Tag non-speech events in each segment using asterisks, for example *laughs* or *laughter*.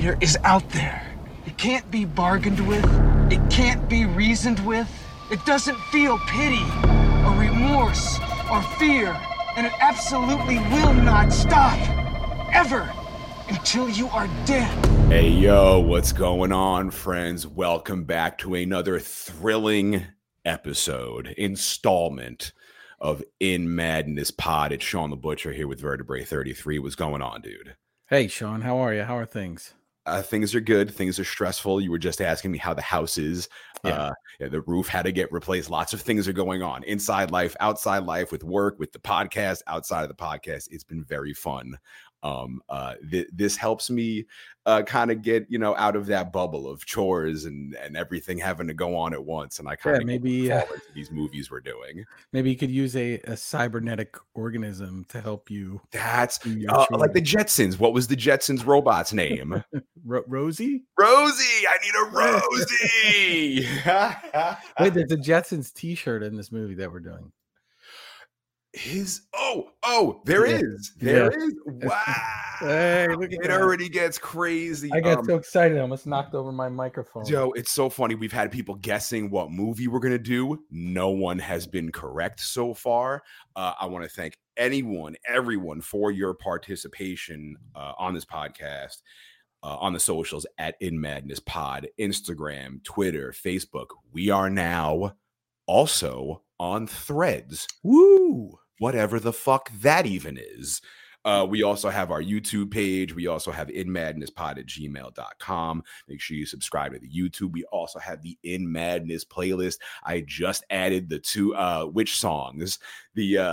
Peter, is out there. It can't be bargained with. It can't be reasoned with. It doesn't feel pity or remorse or fear. And it absolutely will not stop. Ever. Until you are dead. Hey, yo, what's going on, friends? Welcome back to another thrilling episode, installment of In Madness Pod. It's Shawn the Butcher here with Vertebrae 33. What's going on, dude? Hey, Shawn, how are you? How are things? Uh, things are good. Things are stressful. You were just asking me how the house is. Yeah. Uh, yeah, the roof had to get replaced. Lots of things are going on inside life, outside life, with work, with the podcast, outside of the podcast. It's been very fun. Um, uh, th- this helps me uh, kind of get you know out of that bubble of chores and and everything having to go on at once. And I kind of Yeah, maybe, uh, these movies we're doing. Maybe you could use a, a cybernetic organism to help you. That's uh, like the. Jetsons. What was the Jetsons robot's name? *laughs* Ro- Rosie? Rosie. I need a *laughs* Rosie. *laughs* Wait, there's a Jetsons T-shirt in this movie that we're doing. His oh oh there Yeah. is there Yeah. is *laughs* wow Hey, it that. already gets crazy I got Um, so excited, I almost knocked over my microphone. Joe, it's so funny. We've had people guessing what movie we're to do. No one has been correct so far. Uh, I want to thank anyone, everyone for your participation uh, on this podcast, uh, on the socials at In Madness Pod, Instagram, Twitter, Facebook. We are now also on threads. Woo! Whatever the fuck that even is. Uh, we also have our YouTube page. We also have in madnesspod at gmail.com. Make sure you subscribe to the YouTube. We also have the In Madness playlist. I just added the two uh witch songs. The uh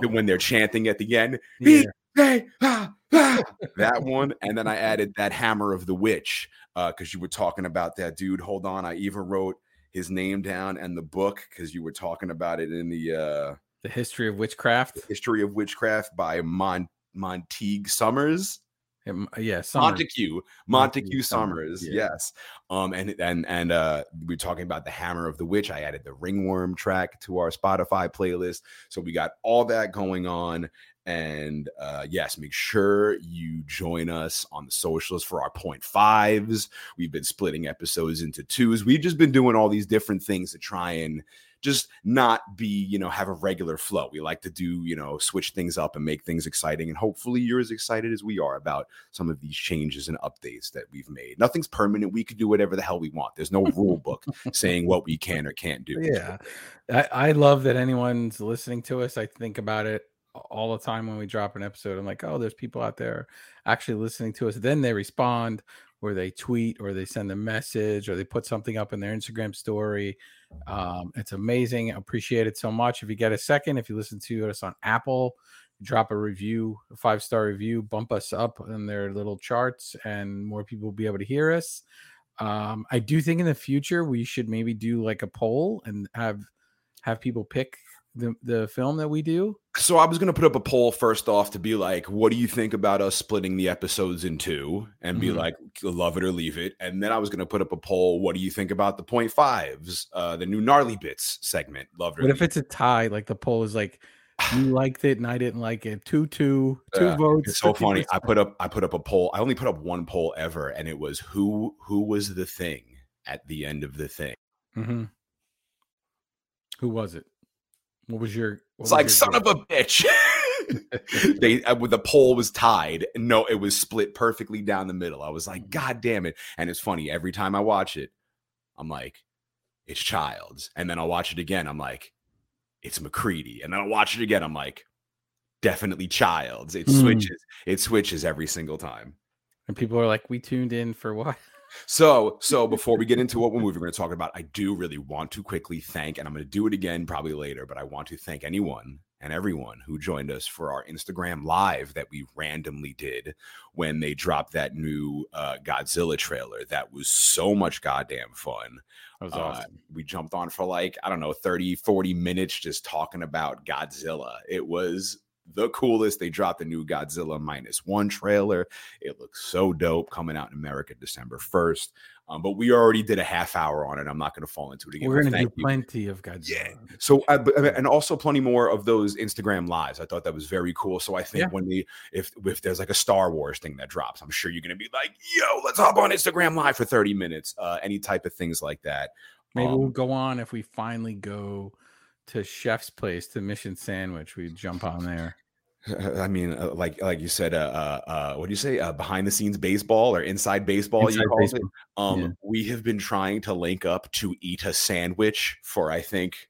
the- Oh, when they're chanting at the end. yeah. Hey, ah, ah, *laughs* that one. And then I added that hammer of the witch. Uh, because you were talking about that dude. Hold on. I even wrote his name down and the book because you were talking about it in the uh The history of witchcraft. History of Witchcraft by Mon- Montague Summers. Um, yeah, Summer. Montague, Montague Montague Summers, Summers, yeah. yes. Um, and and and uh, we are talking about the Hammer of the Witch. I added the Ringworm track to our Spotify playlist, so we got all that going on. And uh, yes, make sure you join us on the socials for our point fives. We've been splitting episodes into twos. We've just been doing all these different things to try and just not be, you know, have a regular flow. We like to do, you know, switch things up and make things exciting. And hopefully you're as excited as we are about some of these changes and updates that we've made. Nothing's permanent. We could do whatever the hell we want. There's no rule book saying what we can or can't do. Yeah. I, I love that anyone's listening to us. I think about it all the time when we drop an episode. I'm like, oh, there's people out there actually listening to us. Then they respond or they tweet or they send a message or they put something up in their Instagram story. Um, it's amazing. I appreciate it so much. If you get a second, if you listen to us on Apple, drop a review, a five star review, bump us up in their little charts, and more people will be able to hear us. Um, I do think in the future we should maybe do like a poll and have have people pick the the film that we do. So I was going to put up a poll first off to be like, what do you think about us splitting the episodes in two and be Mhm. like, love it or leave it? And then I was going to put up a poll, what do you think about the point fives, uh, the new gnarly bits segment? Love it. or What if it. it's a tie? Like the poll is like you *sighs* liked it and I didn't like it. Two two two Yeah, votes. It's so funny. I put up I put up a poll. I only put up one poll ever, and it was who who was the thing at the end of the thing. Mm-hmm. Who was it? What was your? what It's was like your son of a bitch. *laughs* they uh, the poll was tied. No, it was split perfectly down the middle. I was like, God damn it! And it's funny every time I watch it, I'm like, it's Childs, and then I'll watch it again. I'm like, it's McCready, and then I'll watch it again. I'm like, definitely Childs. It Mm. switches. It switches every single time. and people are like, we tuned in for what? *laughs* So, so before we get into what movie we're going to talk about, I do really want to quickly thank, and I'm going to do it again probably later, but I want to thank anyone and everyone who joined us for our Instagram live that we randomly did when they dropped that new uh, Godzilla trailer. That was so much goddamn fun. That was Uh, awesome. we jumped on for like, I don't know, 30, 40 minutes just talking about Godzilla. It was the coolest. They dropped the new Godzilla minus one trailer. It looks so dope coming out in America December 1st. Um, but we already did a half hour on it. I'm not going to fall into it again. We're gonna do you. plenty of Godzilla. Yeah. So, uh, but- and also plenty more of those Instagram lives. I thought that was very cool. So I think Yeah. when we, if if there's like a Star Wars thing that drops, I'm sure you're gonna be like, "Yo, let's hop on Instagram live for 30 minutes." Uh, any type of things like that. Maybe Um, we'll go on if we finally go to Chef's Place to Mission Sandwich. We jump on there. *laughs* I mean, uh, like like you said, uh, uh, uh, what do you say? Uh, behind the scenes baseball or inside baseball? Inside baseball. it. Um, Yeah. we have been trying to link up to eat a sandwich for I think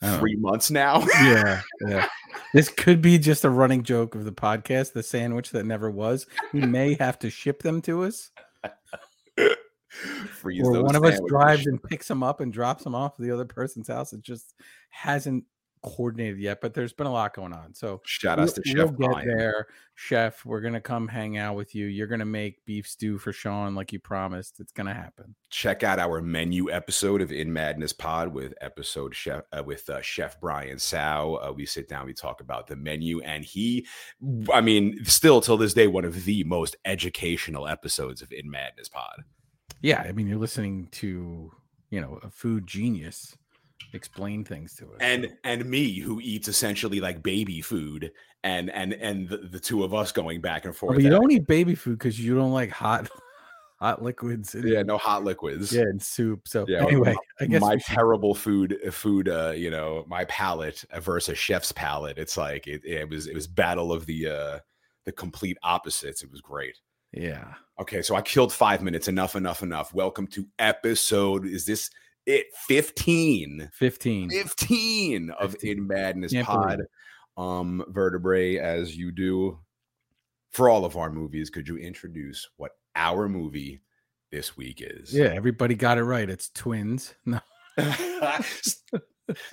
Oh. three months now. Yeah, yeah. *laughs* This could be just a running joke of the podcast, the sandwich that never was. We may have to ship them to us, *laughs* Freeze or one of us drives and picks them up and drops them off at the other person's house. It just hasn't coordinated yet, but there's been a lot going on. So Shout out to we'll, Chef we'll get there, Chef. We're gonna come hang out with you. You're gonna make beef stew for Shawn, like you promised. It's gonna happen. check out our menu episode of In Madness Pod with episode chef uh, with uh, Chef Brian Sow. Uh, we sit down, we talk about the menu, and he, I mean, still till this day, one of the most educational episodes of In Madness Pod. Yeah, I mean, you're listening to you know a food genius explain things to us. And and me, who eats essentially like baby food, and and and the, the two of us going back and Oh, forth. but you don't eat baby food because you don't like hot *laughs* hot liquids. Yeah, no hot liquids. yeah, and soup. So Yeah, anyway, I guess my terrible food food uh you know my palate versus chef's palate it's like it, it was it was battle of the uh the complete opposites it was great yeah. okay so i killed five minutes enough enough enough welcome to episode is this it 15 15. 15 of 15. in madness Can't pod um vertebrae as you do for all of our movies could you introduce what our movie this week is Yeah, everybody got it right. It's twins. *laughs* No.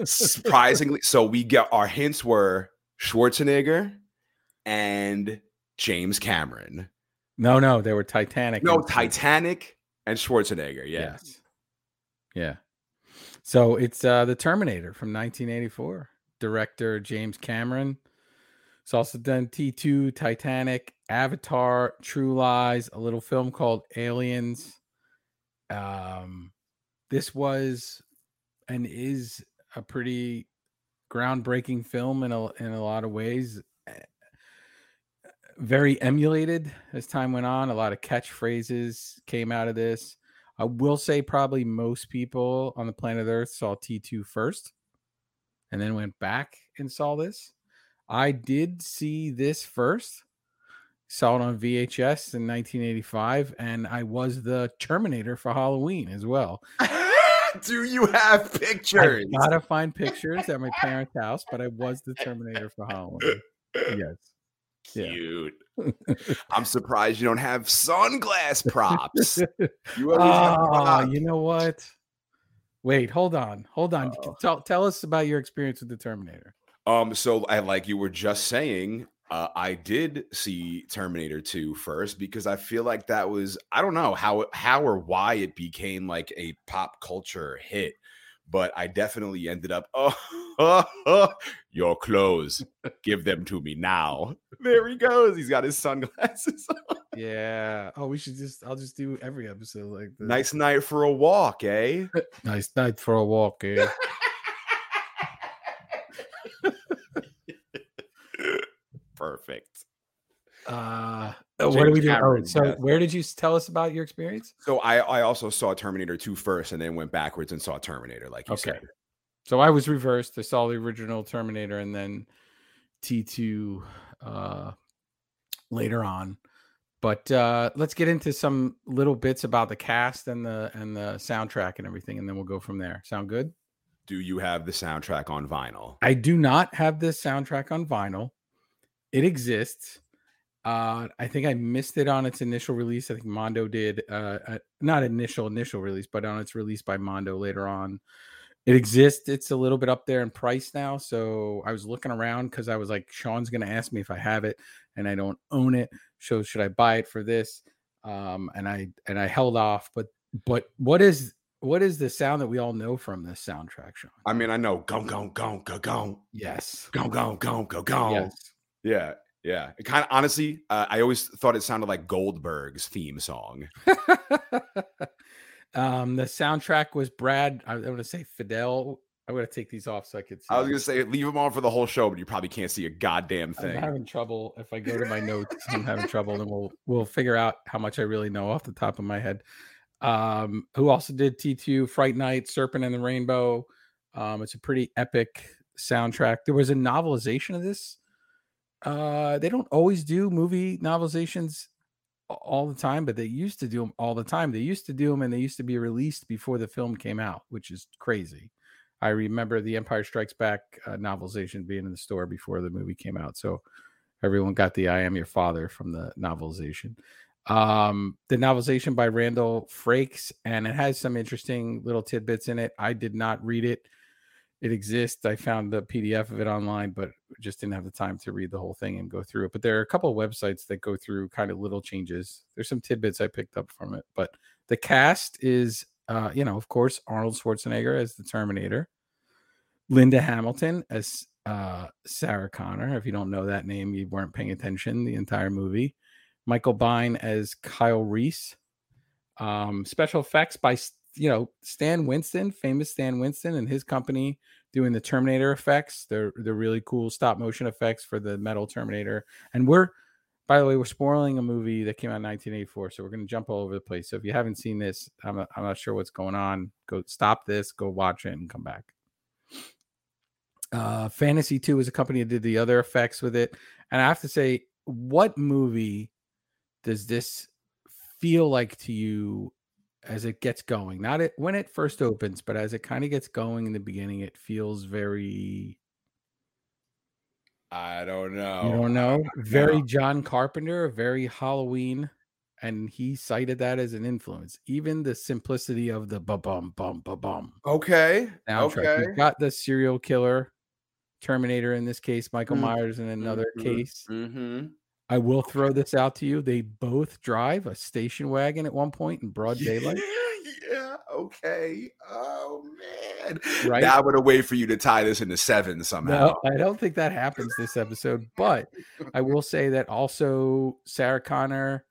surprisingly so we get our hints were schwarzenegger and james cameron No, no, they were Titanic. no and titanic and schwarzenegger yeah Yes. Yeah. So it's uh the Terminator from 1984. Director James Cameron. It's also done T2, Titanic, Avatar, True Lies, a little film called Aliens. Um this was and is a pretty groundbreaking film in a in a lot of ways. Very emulated as time went on. A lot of catchphrases came out of this. I will say probably most people on the planet Earth saw T2 first and then went back and saw this. I did see this first. Saw it on VHS in 1985 and I was the Terminator for Halloween as well. *laughs* do you have pictures? I gotta find pictures at my parents' house, but I was the Terminator for Halloween. Yes. Yeah. cute *laughs* i'm surprised you don't have sunglass props *laughs* you always Ah, props. you know what? Wait, hold on, hold on. Tell tell us about your experience with the Terminator. Um, so I like you were just saying, uh, I did see Terminator 2 first because I feel like that was I don't know how how or why it became like a pop culture hit, but I definitely ended up oh, *laughs* oh, oh, your clothes, give them to me now. There he goes. He's got his sunglasses. *laughs* on. Yeah. Oh, we should just. I'll just do every episode like this. nice night for a walk, eh? *laughs* nice night for a walk. Eh? Perfect. Uh, what do we do? Oh, so yes. where did you tell us about your experience? So I I also saw Terminator 2 first and then went backwards and saw Terminator, like you Okay. said. So I was reversed. I saw the original Terminator and then T2 uh, later on. But uh, let's get into some little bits about the cast and the and the soundtrack and everything, and then we'll go from there. Sound good? Do you have the soundtrack on vinyl? I do not have this soundtrack on vinyl. It exists. Uh, I think I missed it on its initial release. I think Mondo did, uh, uh, not initial initial release, but on its release by Mondo later on. It exists. It's a little bit up there in price now. So I was looking around because I was like, Shawn's gonna ask me if I have it, and I don't own it. So should I buy it for this? Um, and I and I held off. But but what is what is the sound that we all know from this soundtrack, Shawn? I mean, I know gong gong gong gong gong Yes. gong gong gong gong gong. Yes. Yeah, yeah. It kind of honestly, uh, I always thought it sounded like Goldberg's theme song. *laughs* um, the soundtrack was Brad. I, am going to say Fiedel. I'm going to take these off so I could see. I was going to say leave them on for the whole show, but you probably can't see a goddamn thing. I'm having trouble if I go to my notes. I'm having trouble, and we'll we'll figure out how much I really know off the top of my head. Um, who also did T2 Fright Night, Serpent and the Rainbow. Um, it's a pretty epic soundtrack. There was a novelization of this. Uh, they don't always do movie novelizations all the time, but they used to do them all the time. They used to do them and they used to be released before the film came out, which is crazy. I remember the Empire Strikes Back uh, novelization being in the store before the movie came out. So everyone got the I Am Your Father from the novelization. Um, the novelization by Randall Frakes, and it has some interesting little tidbits in it. I did not read it it exists. I found the PDF of it online, but just didn't have the time to read the whole thing and go through it. But there are a couple of websites that go through kind of little changes. There's some tidbits I picked up from it, but the cast is, uh, you know, of course, Arnold Schwarzenegger as the Terminator, Linda Hamilton as uh, Sarah Connor. If you don't know that name, you weren't paying attention the entire movie. Michael Biehn as Kyle Reese. Um, special effects by you know Stan Winston, famous Stan Winston, and his company doing the Terminator effects. They're they're really cool stop motion effects for the metal Terminator. And we're by the way, we're spoiling a movie that came out in 1984, so we're going to jump all over the place. So if you haven't seen this, I'm I'm not sure what's going on. Go stop this, go watch it, and come back. Uh, Fantasy 2 is a company that did the other effects with it. And I have to say, what movie does this feel like to you as it gets going. Not it when it first opens, but as it kind of gets going in the beginning, it feels very. I don't know. You don't know. Very John Carpenter, very Halloween, and he cited that as an influence. Even the simplicity of the ba bum bum ba bum. Okay. Soundtrack. Okay. You've got the serial killer, Terminator in this case, Michael mm-hmm. Myers in another mm-hmm. case. Mm-hmm. I will throw this out to you. They both drive a station wagon at one point in broad daylight. yeah, okay. Oh man. Right. Now I'm gonna wait for you to tie this into seven somehow. No, I don't think that happens this episode, but I will say that also Sarah Connor,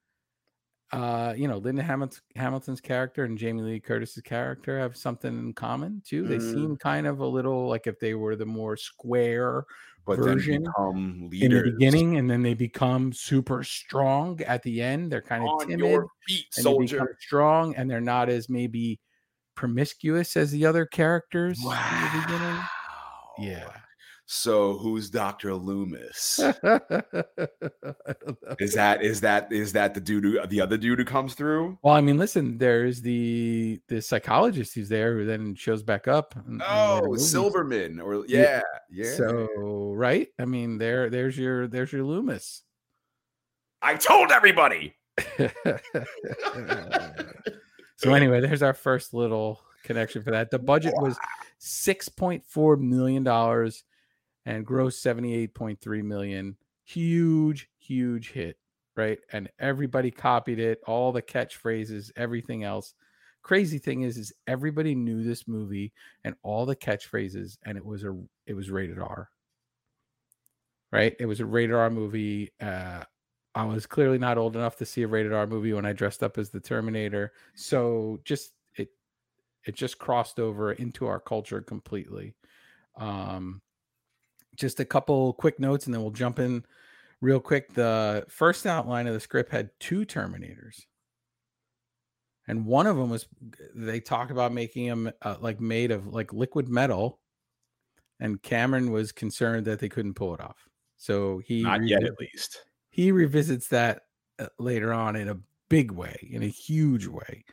uh, you know, Linda Hamilton, Hamilton's character and Jamie Lee Curtis's character have something in common too. They mm. seem kind of a little like if they were the more square but version become leaders. in the beginning, and then they become super strong at the end. They're kind of On timid, feet, and they become strong, and they're not as maybe promiscuous as the other characters wow. in the beginning. Yeah. So who's Doctor Loomis? *laughs* is that is that is that the dude who, the other dude who comes through? Well, I mean, listen, there's the the psychologist who's there who then shows back up. oh, Silverman, or yeah, yeah, yeah. So right, I mean, there there's your there's your Loomis. I told everybody. *laughs* so *laughs* anyway, there's our first little connection for that. The budget was six point four million dollars and grossed 78.3 million. Huge, huge hit, right? And everybody copied it, all the catchphrases, everything else. Crazy thing is, is everybody knew this movie and all the catchphrases, and it was a it was rated R. Right? It was a rated R movie. Uh, I was clearly not old enough to see a rated R movie when I dressed up as the Terminator. So just it it just crossed over into our culture completely. Um, just a couple quick notes and then we'll jump in real quick. The first outline of the script had two Terminators. And one of them was they talked about making them uh, like made of like liquid metal, and Cameron was concerned that they couldn't pull it off. So he not revi- yet at least he revisits that uh, later on in a big way, in a huge way.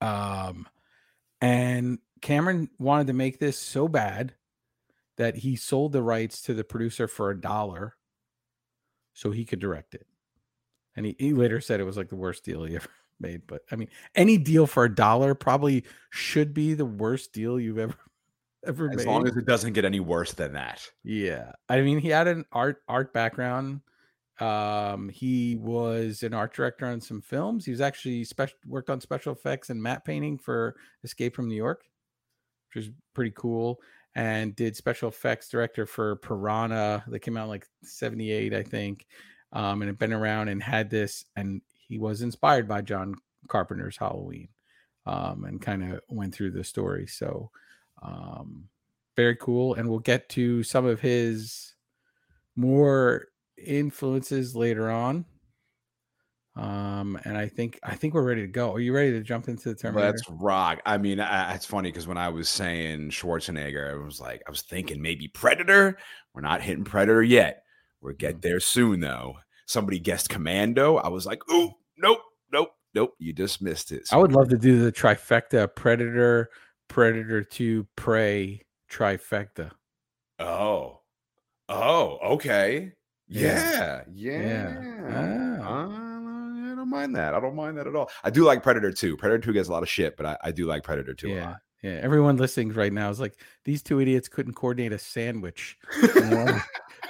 Um, and Cameron wanted to make this so bad that he sold the rights to the producer for a dollar so he could direct it. And he, he later said it was like the worst deal he *laughs* ever made. But I mean, any deal for a dollar probably should be the worst deal you've ever *laughs* ever as made. As long as it doesn't get any worse than that. Yeah. I mean, he had an art art background. Um, he was an art director on some films. He was actually special worked on special effects and matte painting for Escape from New York, which is pretty cool and did special effects director for Piranha that came out like 78, I think. Um, and had been around and had this, and he was inspired by John Carpenter's Halloween um, and kind of went through the story. So, um, very cool. And we'll get to some of his more influences later on. Um, and I think I think we're ready to go. Are you ready to jump into the Terminator? Let's rock. I mean, I, it's funny because when I was saying Schwarzenegger, I was like, I was thinking maybe Predator. We're not hitting Predator yet. We'll get mm. there soon, though. Somebody guessed Commando. I was like, ooh, nope, nope, nope. You just missed it. So I would love to do the trifecta: Predator, Predator Two, Prey trifecta. Oh, oh, okay. Yeah, yeah. yeah. Ah don't mind that. I don't mind that at all. I do like Predator 2. Predator 2 gets a lot of shit, but I, I do like Predator 2 yeah. a lot. Yeah, everyone listening right now is like, these two idiots couldn't coordinate a sandwich. *laughs* *laughs*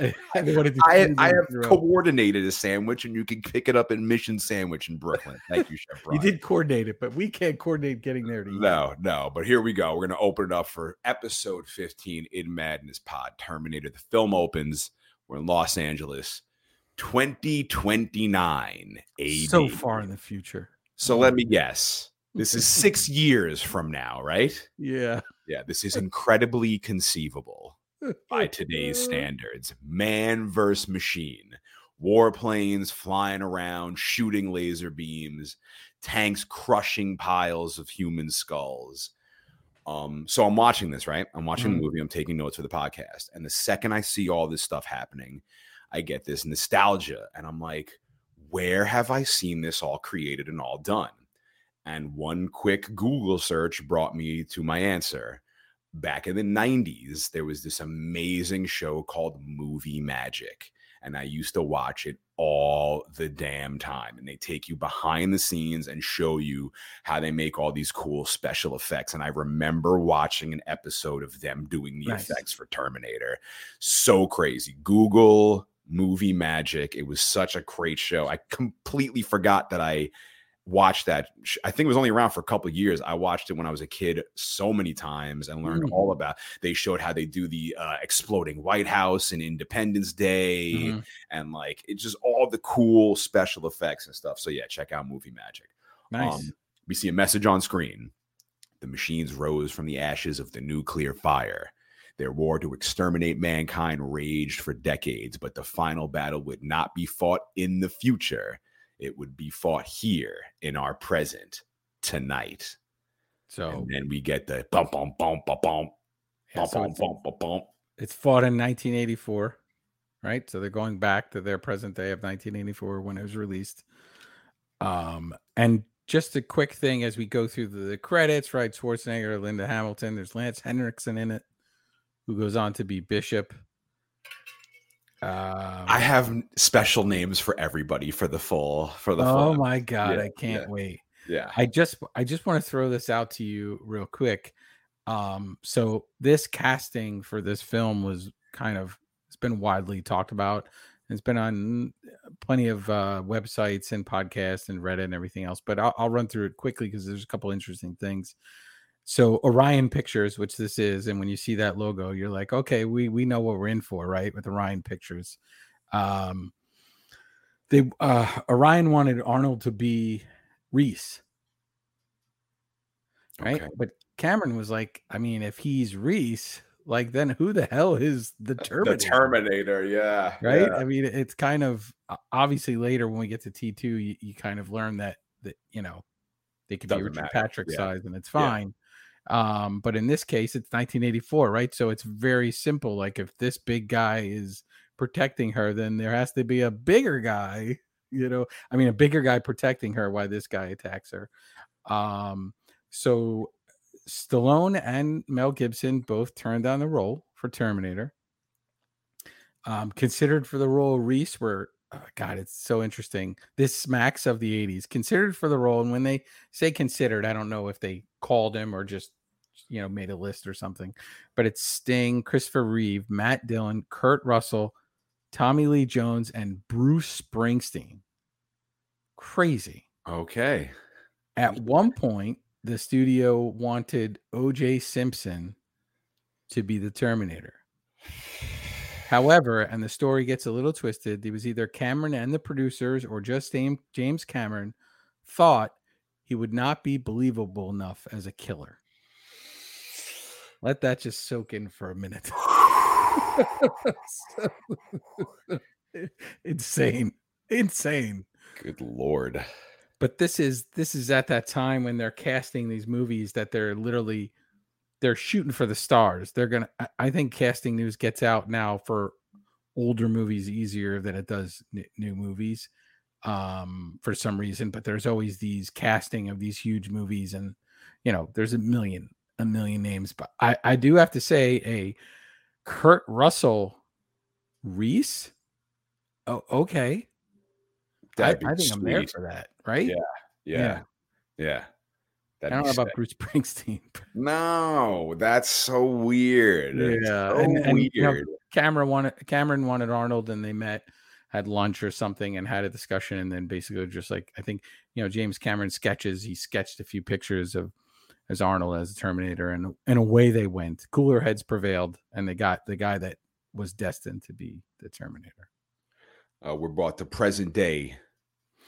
I, I, I have coordinated a sandwich, and you can pick it up in Mission Sandwich in Brooklyn. Thank you, Chef. you did coordinate it, but we can't coordinate getting there. To no, no. But here we go. We're going to open it up for episode 15 in Madness Pod. Terminator. The film opens. We're in Los Angeles. 2029 AD. So far in the future. So let me guess. This is *laughs* six years from now, right? Yeah. Yeah. This is incredibly conceivable by *laughs* today's standards. Man versus machine. Warplanes flying around, shooting laser beams, tanks crushing piles of human skulls. Um, so I'm watching this, right? I'm watching mm. the movie, I'm taking notes for the podcast. And the second I see all this stuff happening, I get this nostalgia and I'm like, where have I seen this all created and all done? And one quick Google search brought me to my answer. Back in the 90s, there was this amazing show called Movie Magic. And I used to watch it all the damn time. And they take you behind the scenes and show you how they make all these cool special effects. And I remember watching an episode of them doing the nice. effects for Terminator. So crazy. Google movie magic. It was such a great show. I completely forgot that I watched that. I think it was only around for a couple years. I watched it when I was a kid so many times and learned mm. all about. They showed how they do the uh, exploding White House and Independence Day, mm. and like it's just all the cool special effects and stuff. So yeah, check out Movie Magic. Nice. Um, we see a message on screen. The machines rose from the ashes of the nuclear fire. Their war to exterminate mankind raged for decades, but the final battle would not be fought in the future. It would be fought here in our present tonight. So and then we get the bump, bump, bump, bump, bump, yeah, bump, so bump, bump, bump, bump. It's fought in 1984, right? So they're going back to their present day of 1984 when it was released. Um, and just a quick thing as we go through the, the credits, right? Schwarzenegger, Linda Hamilton, there's Lance Henriksen in it who goes on to be Bishop. Um, I have special names for everybody for the full for the. Oh my god! Yeah, I can't yeah, wait. Yeah, I just I just want to throw this out to you real quick. Um, so this casting for this film was kind of it's been widely talked about. It's been on plenty of uh, websites and podcasts and Reddit and everything else. But I'll, I'll run through it quickly because there's a couple interesting things. So Orion Pictures, which this is, and when you see that logo, you're like, okay, we we know what we're in for, right? With Orion Pictures. Um they uh Orion wanted Arnold to be Reese. Right? Okay. But Cameron was like, I mean, if he's Reese, like then who the hell is the Terminator? The Terminator, yeah. Right? Yeah. I mean, it's kind of obviously later when we get to T2, you, you kind of learn that that you know they could Doesn't be Richard matter. Patrick yeah. size and it's fine. Um, but in this case, it's 1984, right? So it's very simple. Like if this big guy is protecting her, then there has to be a bigger guy, *laughs* you know, I mean, a bigger guy protecting her while this guy attacks her. Um, so Stallone and Mel Gibson both turned down the role for Terminator. Um, considered for the role Reese were oh God, it's so interesting. This smacks of the 80s. Considered for the role, and when they say considered, I don't know if they called him or just you know made a list or something but it's sting christopher reeve matt dillon kurt russell tommy lee jones and bruce springsteen crazy okay at one point the studio wanted oj simpson to be the Terminator. However, and the story gets a little twisted, it was either Cameron and the producers or just James Cameron thought he would not be believable enough as a killer. Let that just soak in for a minute. *laughs* insane. Insane. Good lord. But this is this is at that time when they're casting these movies that they're literally they're shooting for the stars. They're gonna. I think casting news gets out now for older movies easier than it does n- new movies, um, for some reason. But there's always these casting of these huge movies, and you know, there's a million, a million names. But I, I do have to say, a Kurt Russell Reese. Oh, okay. I, I, think sweet. I'm there for that, right? Yeah, yeah, yeah. yeah. I don't know sick. about Bruce *laughs* Springsteen. no, that's so weird. Yeah, so and, and, weird. You know, Cameron wanted Cameron wanted Arnold, and they met, had lunch or something, and had a discussion, and then basically just like I think you know James Cameron sketches. He sketched a few pictures of as Arnold as the Terminator, and and away they went. Cooler heads prevailed, and they got the guy that was destined to be the Terminator. Uh, we're brought to present day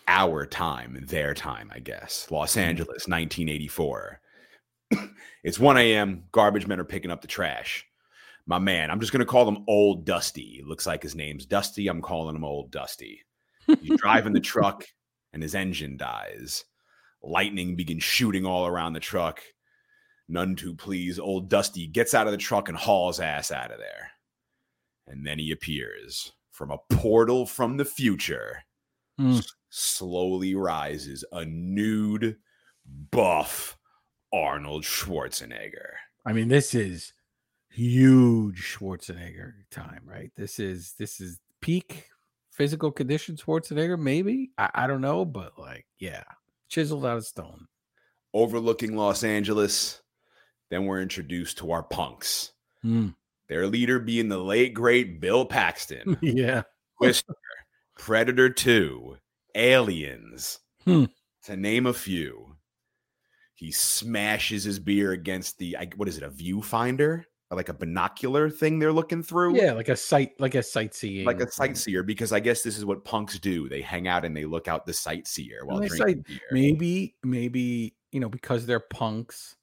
our time, their time, I guess. Los mm-hmm. Angeles, 1984. *coughs* it's 1 a.m. Garbage men are picking up the trash. My man, I'm just going to call him Old Dusty. looks like his name's Dusty. I'm calling him Old Dusty. He's driving the *laughs* truck and his engine dies. Lightning begins shooting all around the truck. None too pleased, Old Dusty gets out of the truck and hauls ass out of there. And then he appears from a portal from the future. Mm slowly rises a nude, buff Arnold Schwarzenegger. I mean, this is huge Schwarzenegger time, right? This is this is peak physical condition Schwarzenegger, maybe. I, I don't know, but like, yeah, chiseled out of stone. Overlooking Los Angeles, then we're introduced to our punks. Mm. Their leader being the late great Bill Paxton. *laughs* yeah. Twister, Predator 2, aliens, hmm. to name a few. He smashes his beer against the what is it, a viewfinder? Like a binocular thing they're looking through. Yeah, like a sight, like a sightseeing, like a sightseer. Because I guess this is what punks do. They hang out and they look out the sightseer while drinking sight, beer. Maybe, maybe you know because they're punks,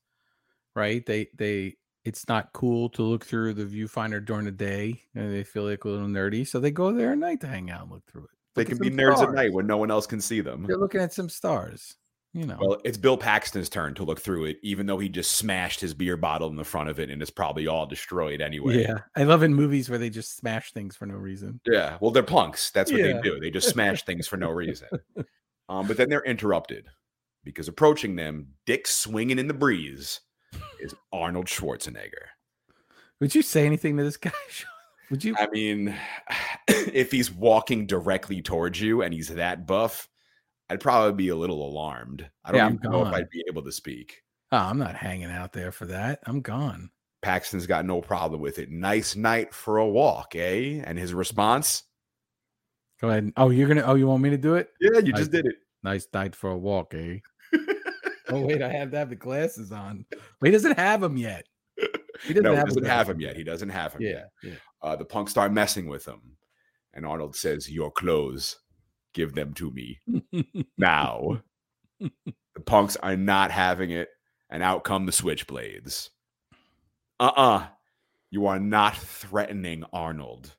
right? They they it's not cool to look through the viewfinder during the day, and they feel like a little nerdy, so they go there at night to hang out and look through it. They can be nerds stars. at night when no one else can see them. They're looking at some stars. You know. Well, it's Bill Paxton's turn to look through it, even though he just smashed his beer bottle in the front of it and it's probably all destroyed anyway. Yeah. I love in movies where they just smash things for no reason. Yeah. Well, they're punks. That's what yeah. they do. They just *laughs* smash things for no reason. Um, but then they're interrupted because approaching them, dick swinging in the breeze, is Arnold Schwarzenegger. Would you say anything to this guy? *laughs* Would you? I mean, *sighs* if he's walking directly towards you and he's that buff, I'd probably be a little alarmed. I don't yeah, even know if I'd be able to speak. Oh, I'm not hanging out there for that. I'm gone. Paxton's got no problem with it. Nice night for a walk, eh? And his response? Go ahead. Oh, you're gonna. Oh, you want me to do it? Yeah, you nice, just did it. Nice night for a walk, eh? *laughs* oh wait, I have to have the glasses on. But he doesn't have them yet. He doesn't, no, have, he doesn't have him yet. He doesn't have him yeah, yet. Yeah. Uh, the punks start messing with him. And Arnold says, Your clothes, give them to me *laughs* now. the punks are not having it. And out come the switchblades. Uh uh-uh. uh You are not threatening Arnold.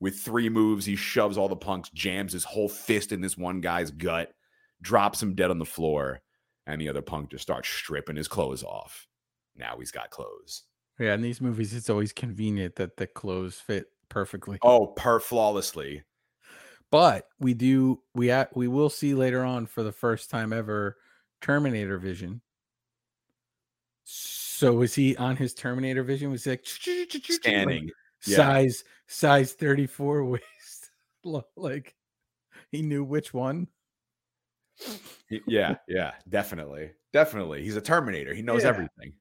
With three moves, he shoves all the punks, jams his whole fist in this one guy's gut, drops him dead on the floor, and the other punk just starts stripping his clothes off. Now he's got clothes. Yeah, in these movies, it's always convenient that the clothes fit perfectly. Oh, per flawlessly. But we do we at, we will see later on for the first time ever Terminator Vision. So was he on his Terminator Vision? Was he like scanning size size thirty four *laughs* waist? like he knew which one. Yeah, yeah, definitely, definitely. He's a Terminator. He knows yeah. everything.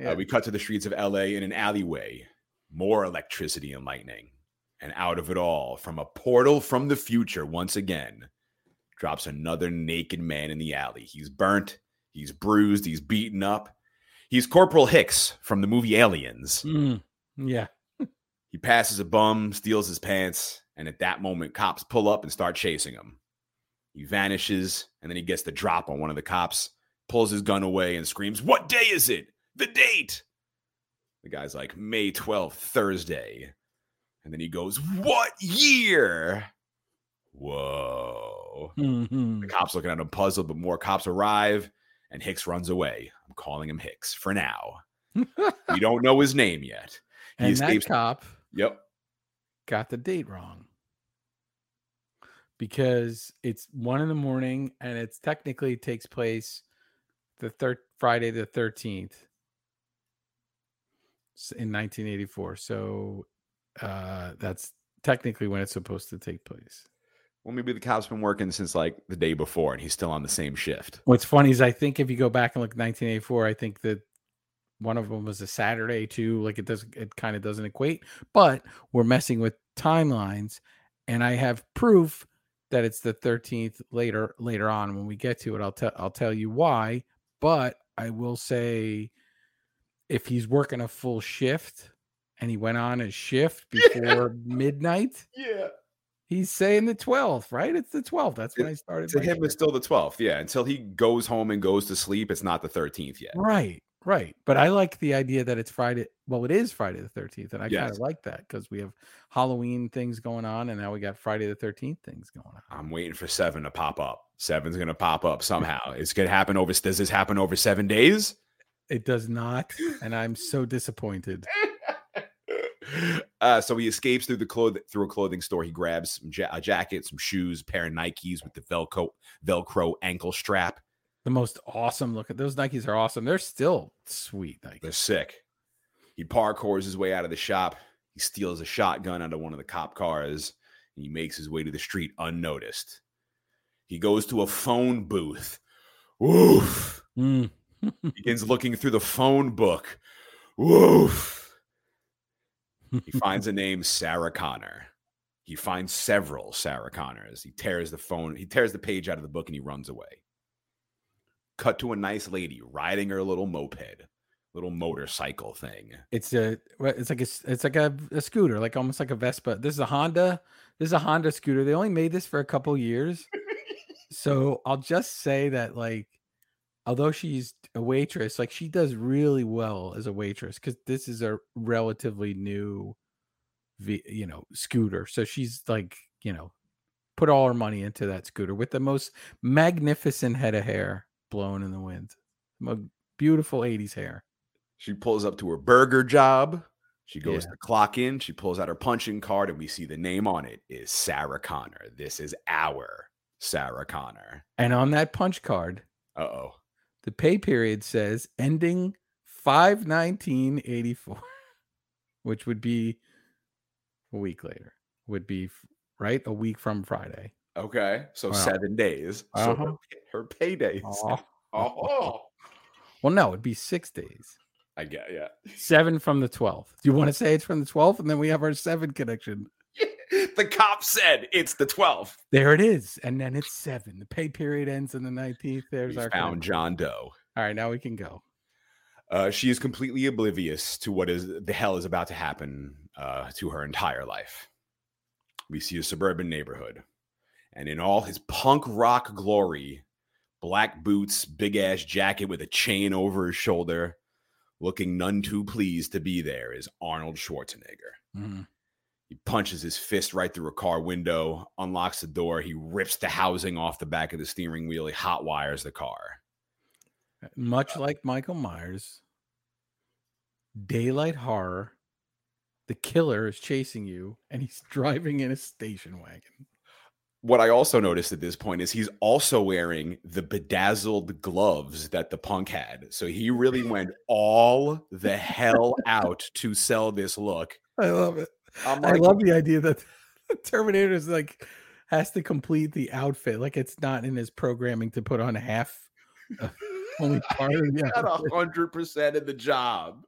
Uh, yeah. Uh, we cut to the streets of LA in an alleyway. More electricity and lightning. And out of it all, from a portal from the future, once again, drops another naked man in the alley. He's burnt, he's bruised, he's beaten up. He's Corporal Hicks from the movie Aliens. Mm, yeah. He passes a bum, steals his pants, and at that moment, cops pull up and start chasing him. He vanishes, and then he gets the drop on one of the cops, pulls his gun away, and screams, What day is it? The date! The guy's like, May 12th, Thursday. And then he goes, What year? Whoa. Mhm. The cops looking at him puzzled, but more cops arrive, and Hicks runs away. I'm calling him Hicks for now. *laughs* we don't know his name yet. He and escapes. that cop Yep. got the date wrong because it's one in the morning and it's technically takes place the third Friday the 13th in 1984. So uh that's technically when it's supposed to take place. Well, maybe the cop's been working since like the day before, and he's still on the same shift. What's funny is I think if you go back and look 1984, I think that one of them was a Saturday too. Like it doesn't, it kind of doesn't equate. But we're messing with timelines, and I have proof that it's the 13th later later on when we get to it. I'll tell I'll tell you why. But I will say, if he's working a full shift and he went on his shift *laughs* before midnight, Yeah. he's saying the 12th, right? It's the 12th. That's when I started. To him, shift. it's still the 12th. Yeah. Until he goes home and goes to sleep, it's not the 13th yet. Right, right. But I like the idea that it's Friday. Well, it is Friday the 13th. And I kind of like that because we have Halloween things going on and now we got Friday the 13th things going on. I'm waiting for seven to pop up. Seven's going to pop up somehow. It's going to happen over. Does this happen over seven days? It does not. And I'm so disappointed. *laughs* Uh, so he escapes through the cloth through a clothing store. He grabs some ja- a jacket, some shoes, pair of Nikes with the Velcro Velcro ankle strap. The most awesome look at those Nikes are awesome. They're still sweet. They're sick. He parkours his way out of the shop. He steals a shotgun out of one of the cop cars and he makes his way to the street unnoticed. He goes to a phone booth. Woof. Mm. *laughs* Begins looking through the phone book. Woof. He finds a name, Sarah Connor. He finds several Sarah Connors. He tears the phone, he tears the page out of the book and he runs away. Cut to a nice lady riding her little moped, little motorcycle thing. It's a it's like a s- it's like a, a scooter, like almost like a Vespa. This is a Honda. This is a Honda scooter. They only made this for a couple years. *laughs* so I'll just say that like although she's a waitress, like she does really well as a waitress because this is a relatively new you know scooter. So she's like, you know, put all her money into that scooter with the most magnificent head of hair blown in the wind. Beautiful 80s hair. She pulls up to her burger job. She goes Yeah. to clock in. She pulls out her punching card, and we see the name on it is Sarah Connor. This is our Sarah Connor. And on that punch card, Uh oh. The pay period says ending 51984 *laughs* which would be a week later would be right a week from friday Okay. So Wow. seven days. So her, Uh-huh. her paydays. Aw. *laughs* Oh. well no it'd be six days I get yeah. seven from the 12th do you want to say it's from the 12th and then we have our seven connection the cop said it's the 12th. there it is and then it's seven the pay period ends on the 19th there's We our found. John Doe. all right now we can go Uh, she is completely oblivious to what is the hell is about to happen uh, to her entire life. We see a suburban neighborhood, and in all his punk rock glory, black boots, big ass jacket with a chain over his shoulder, looking none too pleased to be there, is Arnold Schwarzenegger. Mhm. He punches his fist right through a car window, unlocks the door, he rips the housing off the back of the steering wheel, he hot wires the car. much uh, like michael myers daylight horror the killer is chasing you and he's *laughs* driving in a station wagon what I also noticed at this point is he's also wearing the bedazzled gloves that the punk had. So he really went all the hell out to sell this look. *laughs* i love it I'm i love the idea that the *laughs* terminator is like has to complete the outfit like it's not in his programming to put on half *laughs* *laughs* only part of the outfit. hundred percent of the job.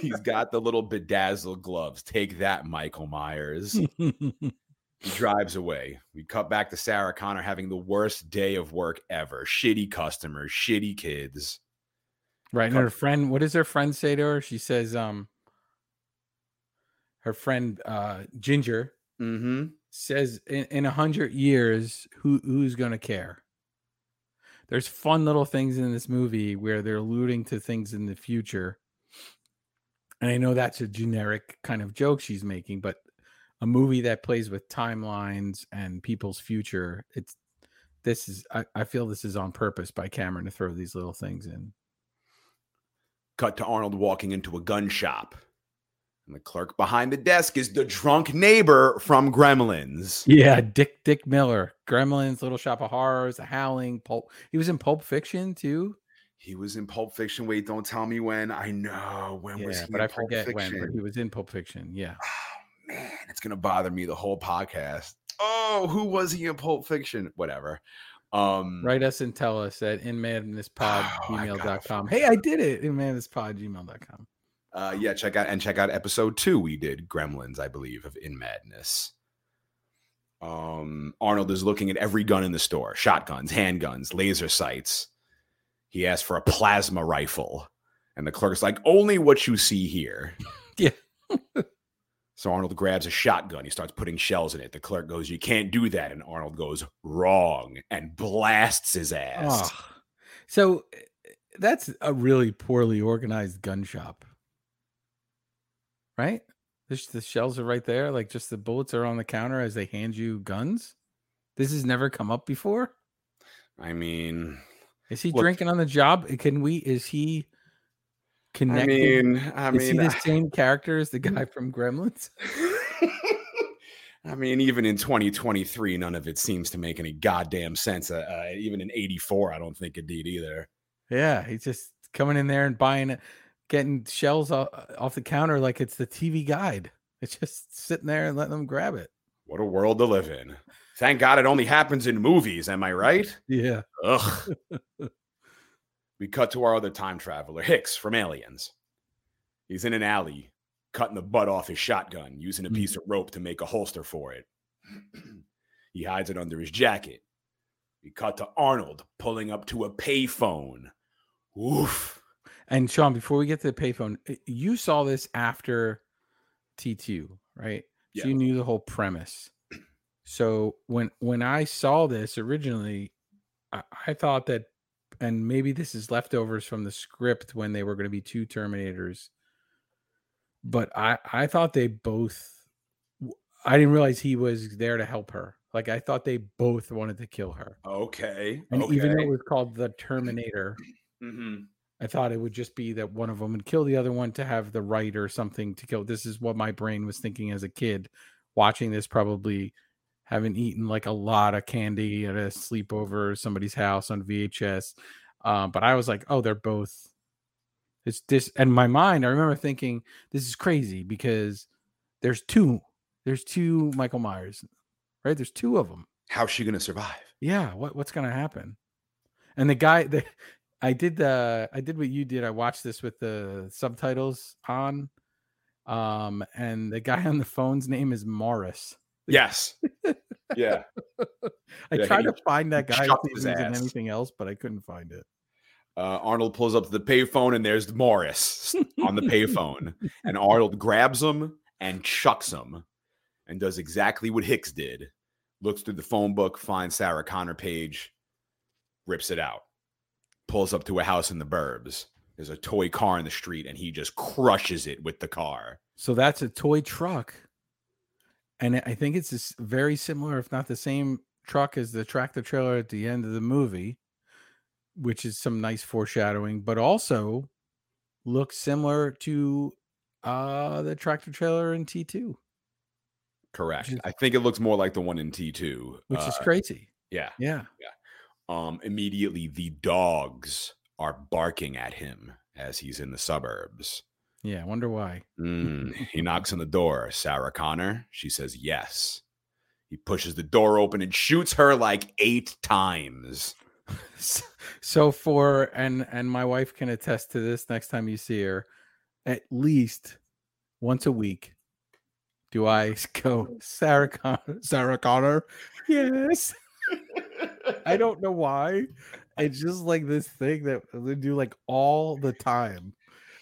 He's got the little bedazzled gloves. Take that, Michael Myers. He drives away. We cut back to Sarah Connor having the worst day of work ever. Shitty customers, shitty kids. Right. And her friend, what does her friend say to her? She says, um, her friend uh Ginger Mm-hmm. says in, in a hundred years, who who's gonna care? There's fun little things in this movie where they're alluding to things in the future. And I know that's a generic kind of joke she's making, but a movie that plays with timelines and people's future, it's this is I, I feel this is on purpose by Cameron to throw these little things in. Cut to Arnold walking into a gun shop. And the clerk behind the desk is the drunk neighbor from Gremlins. Yeah, Dick Dick Miller, Gremlins, Little Shop of Horrors, The Howling, Pulp. He was in Pulp Fiction too. He was in Pulp Fiction. Wait, don't tell me when. I know. When was he but I Pulp forget when. Fiction? But he was in Pulp Fiction. Yeah. Oh, man, it's gonna bother me the whole podcast. Oh, who was he in Pulp Fiction? Whatever. Um Write us and tell us at inmadnesspod Oh, I gotta gmail.com. Hey, I did it. Inmadnesspod gmail.com. Uh, yeah, check out and check out episode two. We did Gremlins, I believe, of In Madness. Um, Arnold is looking at every gun in the store: shotguns, handguns, laser sights. He asked for a plasma rifle, and the clerk's like, "Only what you see here." *laughs* Yeah. *laughs* so Arnold grabs a shotgun. He starts putting shells in it. The clerk goes, "You can't do that," and Arnold goes, "Wrong," and blasts his ass. Oh. So eh, that's a really poorly organized gun shop. Right? The shells are right there. Like just the bullets are on the counter as they hand you guns. This has never come up before. I mean, Is he Look- drinking on the job? Can we? Is he I mean, I is he mean, the same character as the guy *laughs* from Gremlins? *laughs* I mean, even in 2023, none of it seems to make any goddamn sense. Uh, uh, even in 84, I don't think it did either. Yeah, he's just coming in there and buying it, getting shells off, off the counter like it's the TV guide. It's just sitting there and letting them grab it. What a world to live in. Thank God it only happens in movies. Am I right? *laughs* Yeah. Ugh. *laughs* we cut to our other time traveler, Hicks from Aliens. He's in an alley, cutting the butt off his shotgun, using a Mm. piece of rope to make a holster for it. *clears throat* he hides it under his jacket. We cut to Arnold pulling up to a payphone. Oof. And Sean, before we get to the payphone, uh, you saw this after T2, right? Yeah. So you knew the whole premise. So when when I saw this originally, I, I thought that, and maybe this is leftovers from the script when they were going to be two Terminators, but I I thought they both. I didn't realize he was there to help her. Like I thought they both wanted to kill her, Okay. and okay. even though it was called the Terminator, Mhm. I thought it would just be that one of them would kill the other one to have the right or something to kill. This is what my brain was thinking as a kid, watching this. Probably having eaten like a lot of candy at a sleepover somebody's house on VHS. Um, but I was like, oh, they're both. It's this, and my mind. I remember thinking this is crazy because there's two. There's two Michael Myers, right? There's two of them. How's she going to survive? Yeah, what what's gonna happen? And the guy the I did the I did what you did. I watched this with the subtitles on. Um, and the guy *laughs* on the phone's name is Morris. Yes. Yeah. *laughs* I Yeah, tried to find that guy if in anything else, but I couldn't find it. Uh, Arnold pulls up to the payphone and there's Morris on the payphone. and Arnold grabs him and chucks him and does exactly what Hicks did. Looks through the phone book, finds Sarah Connor page, rips it out, pulls up to a house in the burbs. There's a toy car in the street and he just crushes it with the car. So that's a toy truck. And I think it's this very similar, if not the same truck as the tractor trailer at the end of the movie, which is some nice foreshadowing, but also looks similar to uh the tractor trailer in T2, Correct. is- I think it looks more like the one in T2. which is Uh, crazy. yeah. Yeah. Um, immediately the dogs are barking at him as he's in the suburbs. Yeah. I wonder why. Mm, *laughs* he knocks on the door. Sarah Connor. She says yes. He pushes the door open and shoots her like eight times. So for and and my wife can attest to this next time you see her at least once a week do i *laughs* go sarah connor sarah connor yes *laughs* i don't know why it's just like this thing that they do like all the time.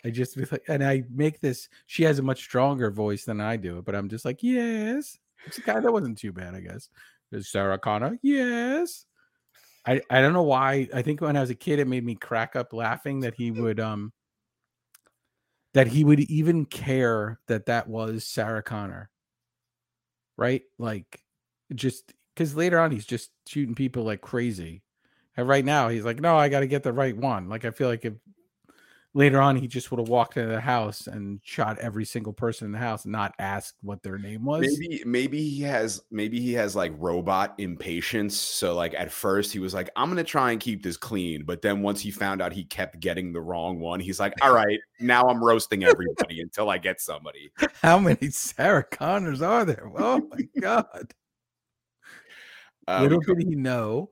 I just be like, and I make this. She has a much stronger voice than I do, but I'm just like, yes. It's kind that wasn't too bad, I guess. Is Sarah Connor? Yes. I I don't know why. I think when I was a kid, it made me crack up laughing that he would um that he would even care that that was Sarah Connor. Right? Like just because later on he's just shooting people like crazy. And right now he's like, no, I got to get the right one. Like I feel like if later on he just would have walked into the house and shot every single person in the house, not asked what their name was. Maybe maybe he has maybe he has like robot impatience. So like at first he was like, I'm gonna try and keep this clean, but then once he found out he kept getting the wrong one, he's like, all right, now I'm roasting everybody *laughs* until I get somebody. How many Sarah Connors are there? Oh my god. Uh, Little did he know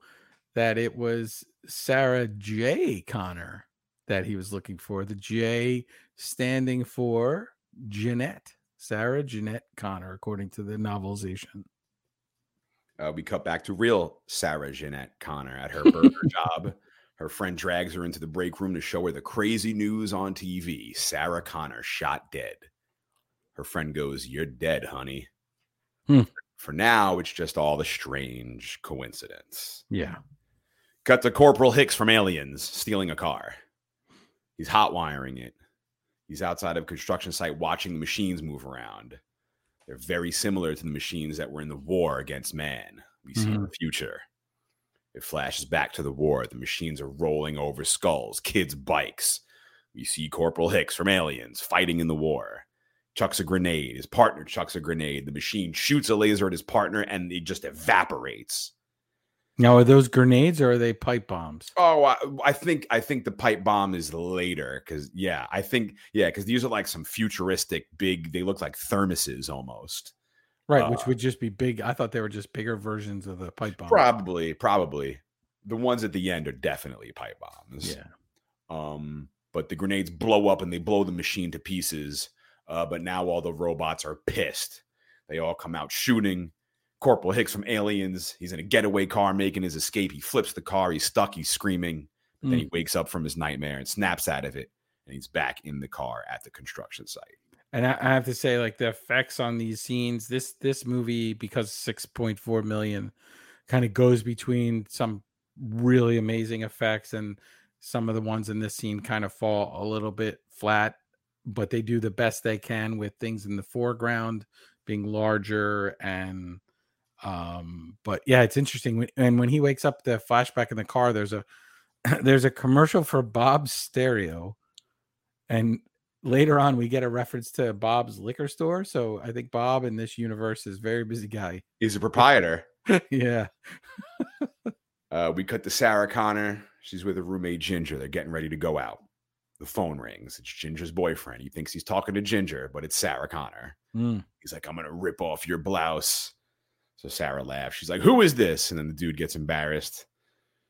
that it was Sarah J. Connor that he was looking for. The J standing for Jeanette. Sarah Jeanette Connor, according to the novelization. Uh, we cut back to real Sarah Jeanette Connor at her burger *laughs* job. Her friend drags her into the break room to show her the crazy news on TV. Sarah Connor shot dead. Her friend goes, You're dead, honey. Hmm. For now, it's just all the strange coincidence. Yeah. Cut to Corporal Hicks from Aliens stealing a car. He's hot wiring it. He's outside of a construction site watching the machines move around. They're very similar to the machines that were in the war against man we see in mm-hmm. the future. It flashes back to the war. The machines are rolling over skulls, kids' bikes. We see Corporal Hicks from Aliens fighting in the war. Chucks a grenade. His partner chucks a grenade. The machine shoots a laser at his partner and it just evaporates. Now, are those grenades or are they pipe bombs? Oh, I, I think I think the pipe bomb is later because yeah, I think yeah, because these are like some futuristic big. They look like thermoses almost. Right, which Uh, would just be big. I thought they were just bigger versions of the pipe bomb. Probably, probably the ones at the end are definitely pipe bombs. Yeah. Um, but the grenades blow up and they blow the machine to pieces. Uh, but now all the robots are pissed. They all come out shooting. Corporal Hicks from Aliens. He's in a getaway car making his escape. He flips the car. He's stuck. He's screaming. But then he wakes up from his nightmare and snaps out of it. And he's back in the car at the construction site. And I, I have to say, like the effects on these scenes, this this movie because six point four million, kind of goes between some really amazing effects and some of the ones in this scene kind of fall a little bit flat, but they do the best they can with things in the foreground being larger and um but yeah it's interesting when, and when he wakes up the flashback in the car there's a *clears throat* there's a commercial for bob's stereo and later on we get a reference to bob's liquor store so i think bob in this universe is a very busy guy He's a proprietor. *laughs* yeah *laughs* Uh, we cut to Sarah Connor. She's with her roommate Ginger. They're getting ready to go out. The phone rings. It's Ginger's boyfriend. He thinks he's talking to Ginger, but it's Sarah Connor. Mm. He's like, I'm going to rip off your blouse. So Sarah laughs. She's like, Who is this? And then the dude gets embarrassed.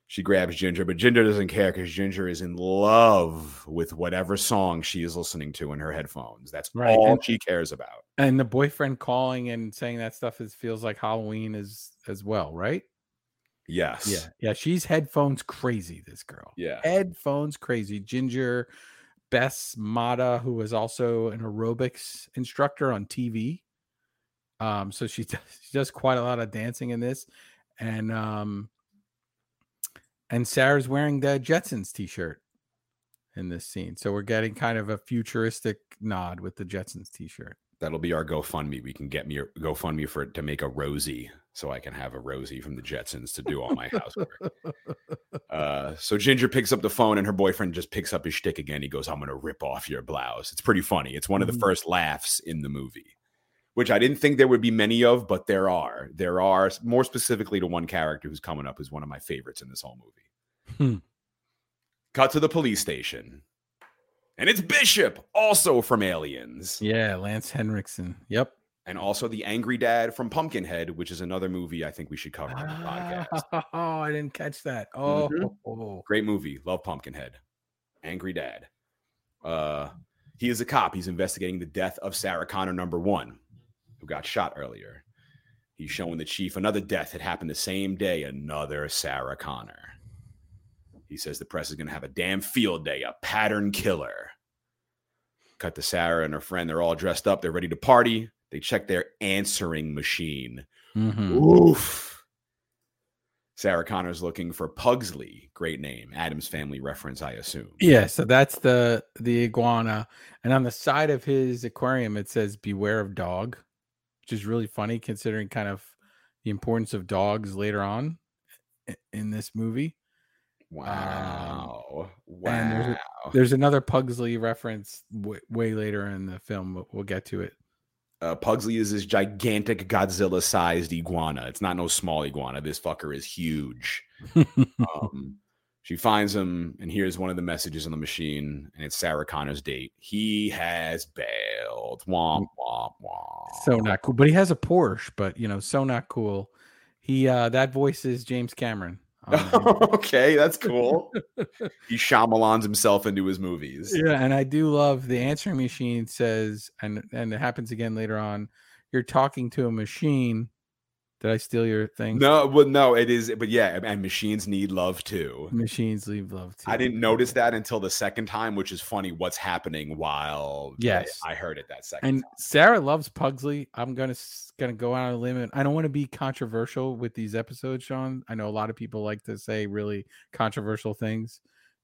She grabs Ginger, but Ginger doesn't care because Ginger is in love with whatever song she is listening to in her headphones. That's Right, all and- she cares about. and the boyfriend calling and saying that stuff is feels like halloween is as well right Yes. yeah yeah she's headphones crazy this girl Yeah. headphones crazy ginger Bess Motta who was also an aerobics instructor on tv um so she *laughs* does, she does quite a lot of dancing in this and um and sarah's wearing the jetsons t-shirt in this scene so we're getting kind of a futuristic nod with the jetsons t-shirt That'll be our GoFundMe. We can get me GoFundMe for to make a Rosie so I can have a Rosie from the Jetsons to do all my housework. uh, so Ginger picks up the phone and her boyfriend just picks up his shtick again. He goes, I'm going to rip off your blouse. It's pretty funny. It's one of the Mhm. first laughs in the movie, which I didn't think there would be many of, but there are. There are, more specifically to one character who's coming up, who's one of my favorites in this whole movie. Hmm. Cut to the police station. And it's Bishop, also from Aliens. Yeah, Lance Henriksen. Yep. And also the angry dad from pumpkinhead which is another movie i think we should cover on the podcast Oh, *laughs* I didn't catch that. Oh, Mhm. oh. great movie love pumpkinhead angry dad uh he is a cop he's investigating the death of sarah connor number one who got shot earlier he's showing the chief another death had happened the same day another sarah connor He says the press is going to have a damn field day, a pattern killer. Cut to Sarah and her friend. They're all dressed up. They're ready to party. They check their answering machine. Mhm. Oof. Sarah Connor's looking for Pugsley. Great name. Addams Family reference, I assume. Yeah, so that's the the iguana, and on the side of his aquarium it says "Beware of dog," which is really funny considering kind of the importance of dogs later on in this movie. Wow. wow. and there's There's another Pugsley reference w- way later in the film. but We'll get to it. Uh, Pugsley is this gigantic Godzilla sized iguana. It's not no small iguana. This fucker is huge. *laughs* um, she finds him and here's one of the messages on the machine, and it's Sarah Connor's date. He has bailed. Womp womp womp. so not cool, but he has a Porsche. But you know, so not cool. He uh that voice is James Cameron. Um, *laughs* okay, that's cool. *laughs* he Shyamalans himself into his movies. Yeah, and I do love the answering machine says, and and it happens again later on. You're talking to a machine. Did I steal your thing? No, well, no, it is, but yeah, and machines need love too. Machines leave love too. I didn't notice that until the second time, which is funny. What's happening while Yes. I, I heard it that second And time. Sarah loves Pugsley. I'm gonna gonna go out on a limb. and I don't want to be controversial with these episodes, Sean. I know a lot of people like to say really controversial things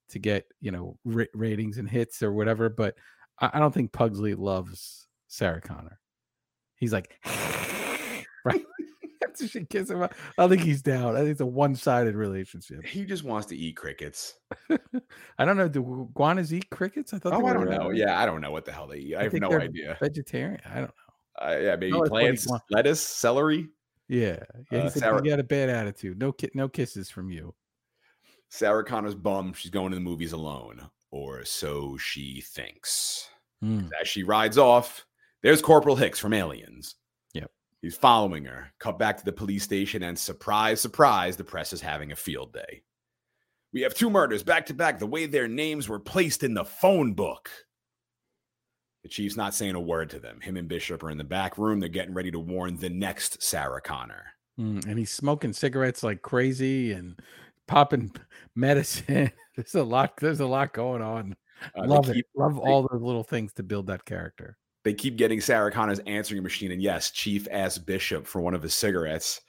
to get you know ra- ratings and hits or whatever, but I, I don't think Pugsley loves Sarah Connor. He's like, *laughs* right? After she kisses him, I think he's down. I think it's a one-sided relationship. He just wants to eat crickets. *laughs* I don't know. Do iguanas eat crickets? I thought. Oh, I don't know. uh, Yeah, I don't know what the hell they eat. I, I have no idea. vegetarian. I don't know. Uh, yeah, maybe know it's what he plants, lettuce, celery. Yeah, yeah. Uh, said Sarah- you got a bad attitude. No, ki- no kisses from you. Sarah Connor's bum. She's going to the movies alone, or so she thinks. Mm. As she rides off, there's Corporal Hicks from Aliens. He's following her. Cut back to the police station, and surprise, surprise, the press is having a field day. We have two murders back to back, the way their names were placed in the phone book. The chief's not saying a word to them. Him and Bishop are in the back room. They're getting ready to warn the next Sarah Connor. Mm, And he's smoking cigarettes like crazy and popping medicine. *laughs* There's a lot. There's a lot going on. Uh, Love it. keep- Love they- all those little things to build that character. They keep getting Sarah Connor's answering machine. And yes, Chief asks Bishop for one of his cigarettes.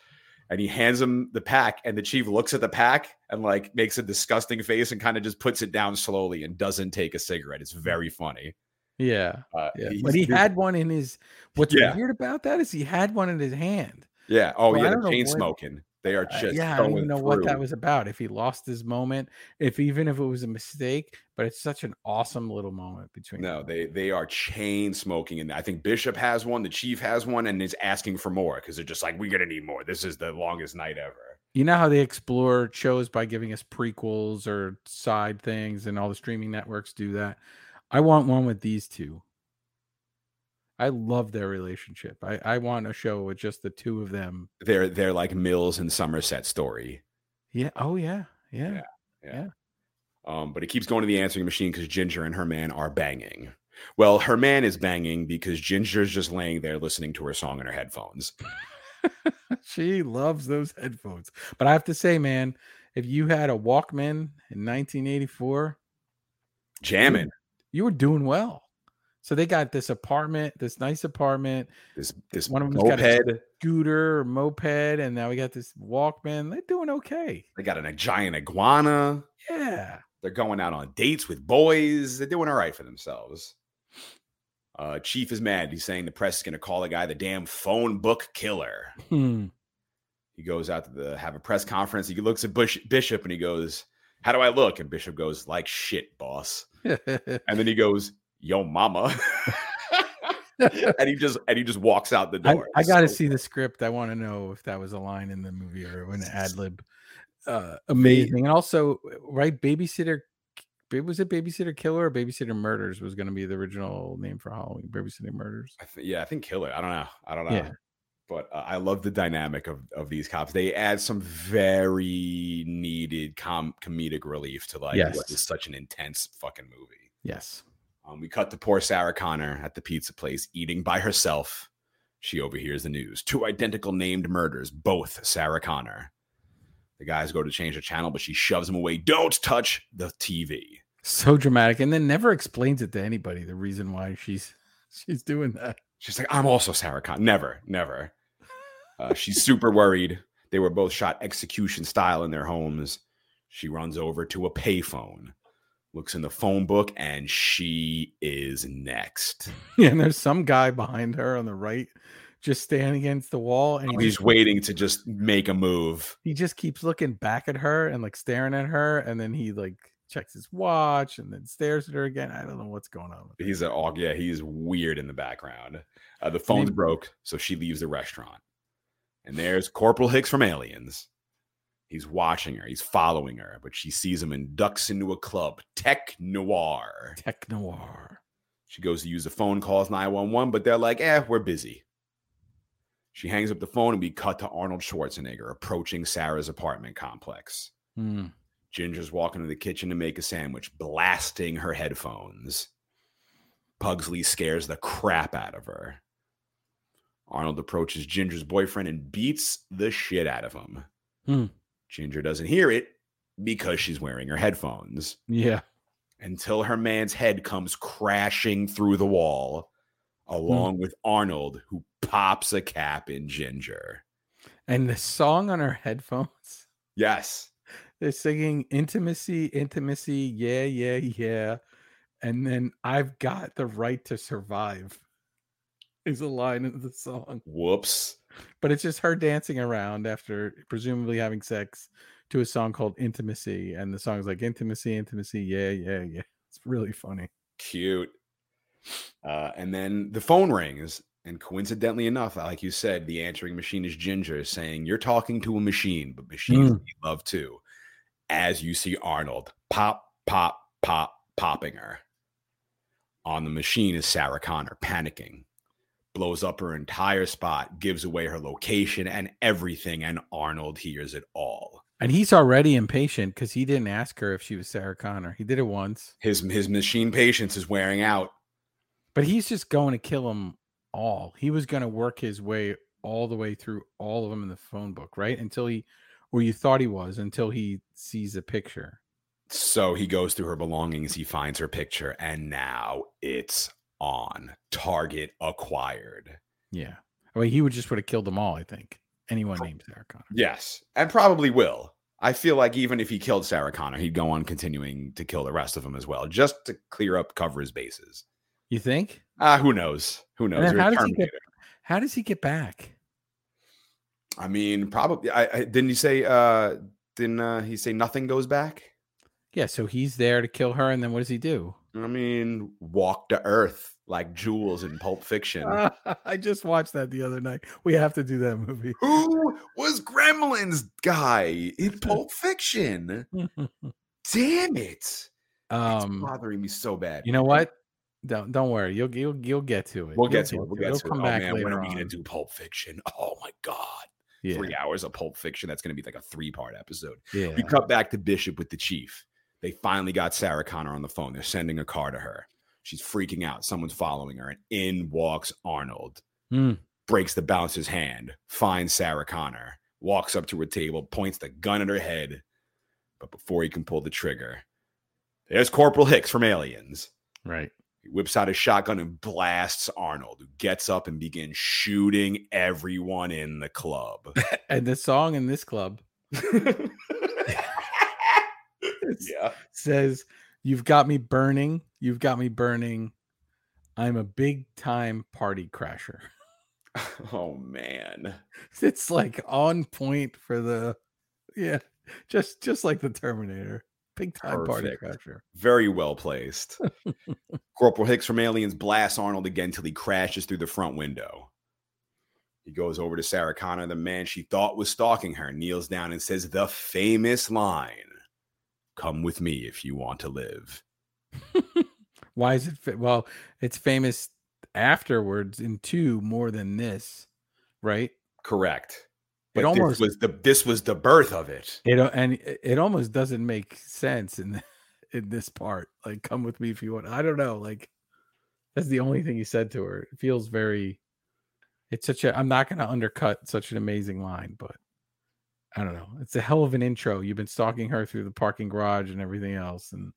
And he hands him the pack, and the chief looks at the pack and like makes a disgusting face and kind of just puts it down slowly and doesn't take a cigarette. It's very funny. Yeah, Uh, yeah. But he had one in his. What's Yeah. weird about that is he had one in his hand. yeah. Oh yeah, know chain smoking. They are Uh, just yeah, I don't even know what that was about. If he lost his moment, if even if it was a mistake, but it's such an awesome little moment between. No, them. they they are chain smoking, and I think Bishop has one. The chief has one, and is asking for more because they're just like, "We're gonna need more. This is the longest night ever." you know how they explore shows by giving us prequels or side things and all the streaming networks do that i want one with these two i love their relationship i, I want a show with just the two of them They're they're like Mills and Somerset story. yeah oh yeah yeah, Yeah. Yeah. Yeah. Um, but it keeps going to the answering machine because Ginger and her man are banging. Well, her man is banging because Ginger's just laying there listening to her song in her headphones. *laughs* she loves those headphones but i have to say man if you had a walkman in 1984 Jamming. you were doing well so they got this apartment this nice apartment This this One of them's got a- moped. scooter or moped and now we got this walkman they're doing okay They got a giant iguana. yeah They're going out on dates with boys. They're doing all right for themselves. Uh, Chief is mad. He's saying the press is going to call the guy the damn phone book killer. Hmm. He goes out to the have a press conference. He looks at Bush, Bishop and he goes, "How do I look?" And Bishop goes, "Like shit, boss." *laughs* And then he goes, "Yo, mama," *laughs* and he just and he just walks out the door. I got to So- see the script. I want to know if that was a line in the movie or an ad lib. Uh, amazing. And also, right, babysitter. ba- Was it Babysitter Killer or Babysitter Murders was going to be the original name for Halloween? Babysitter Murders. I th- yeah, I think killer. I don't know. I don't know. Yeah. But uh, I love the dynamic of, of these cops. They add some very needed com- comedic relief to like what Yes. is such an intense fucking movie. Yes. Um, we cut to poor Sarah Connor at the pizza place eating by herself. She overhears the news. Two identical named murders, both Sarah Connor. The guys go to change the channel, but she shoves him away. Don't touch the TV. So dramatic, and then never explains it to anybody. The reason why she's she's doing that. She's like, I'm also Sarah Connor. Never, never. Uh, she's super worried. They were both shot execution style in their homes. She runs over to a payphone, looks in the phone book, and she is next. *laughs* Yeah, and there's some guy behind her on the right, just standing against the wall, and he He's just, waiting to just make a move. he just keeps looking back at her and like staring at her, and then he like checks his watch and then stares at her again. I don't know what's going on. With He's an oh yeah, he's weird in the background. Uh, the phone's mean- broke, so she leaves the restaurant. And there's Corporal Hicks from Aliens. He's watching her, he's following her, but she sees him and ducks into a club, Tech Noir. Tech noir. She goes to use the phone, calls 911, but they're like, eh, we're busy. She hangs up the phone and we cut to Arnold Schwarzenegger approaching Sarah's apartment complex. Hmm. Ginger's walking to the kitchen to make a sandwich, blasting her headphones. Pugsley scares the crap out of her. Arnold approaches Ginger's boyfriend and beats the shit out of him. Hmm. Ginger doesn't hear it because she's wearing her headphones Yeah. until her man's head comes crashing through the wall, hmm. along with Arnold, who pops a cap in Ginger. And the song on her headphones, Yes. they're singing intimacy, intimacy, yeah, yeah, yeah. And then I've got the right to survive is a line of the song. Whoops. But it's just her dancing around after presumably having sex to a song called Intimacy. And the song's like intimacy, intimacy, yeah, yeah, yeah. It's really funny. Cute. Uh, and then the phone rings. And coincidentally enough, like you said, the answering machine is Ginger saying, You're talking to a machine, but machines Mm. love too. As you see Arnold pop, pop, pop, popping her. On the machine is Sarah Connor panicking, blows up her entire spot, gives away her location and everything, and Arnold hears it all. And he's already impatient because he didn't ask her if she was Sarah Connor. He did it once, His his machine patience is wearing out. but he's just going to kill them all. He was going to work his way all the way through all of them in the phone book, right? Until he, or you thought he was, until he sees a picture. So he goes through her belongings, he finds her picture, and now it's on. Target acquired. Yeah. I mean, he would just would have killed them all, I think. Anyone named Sarah Connor. Yes, and probably will. I feel like even if he killed Sarah Connor, he'd go on continuing to kill the rest of them as well, just to clear up, cover his bases. You think? Ah, who knows? Who knows? then You're a how does he get-. How does he get back? I mean, probably. I, I didn't you say? uh Didn't uh, he say nothing goes back? Yeah, so he's there to kill her, and then what does he do? I mean, walk to Earth like Jules in Pulp Fiction. *laughs* I just watched that the other night. We have to do that movie. Who was Gremlins guy in *laughs* Pulp Fiction? *laughs* Damn it! It's um, bothering me so bad. you know what? Don't don't worry. You'll you'll you'll get to it. We'll You'll get to it. We'll get to it. come Oh back man, when are we gonna on. do Pulp Fiction? Oh my god, Yeah, three hours of Pulp Fiction. That's gonna be like a three-part episode. yeah. We cut back to Bishop with the chief. They finally got Sarah Connor on the phone. They're sending a car to her. She's freaking out. Someone's following her, and in walks Arnold. Hmm. Breaks the bouncer's hand. Finds Sarah Connor. Walks up to her table. Points the gun at her head. But before he can pull the trigger, there's Corporal Hicks from Aliens. Right. He whips out a shotgun and blasts Arnold, who gets up and begins shooting everyone in the club. *laughs* And the song in this club *laughs* yeah. says, "You've got me burning. You've got me burning. I'm a big time party crasher." *laughs* Oh man. *laughs* It's like on point for the, yeah, just just like the Terminator, big time party crasher. Very well placed. *laughs* Corporal Hicks from Aliens blasts Arnold again till he crashes through the front window. He goes over to Sarah Connor, the man she thought was stalking her, kneels down and says the famous line Come with me if you want to live. *laughs* Why is it? Fa- well, it's famous afterwards in two more than this, right? Correct. It But almost- this was the this was the birth of it. It al- and it it almost doesn't make sense in *laughs* in this part. Like, come with me if you want. I don't know. Like, that's the only thing he said to her. It feels very. It's such a. I'm not going to undercut such an amazing line, but I don't know. It's a hell of an intro. You've been stalking mm-hmm. her through the parking garage and everything else, and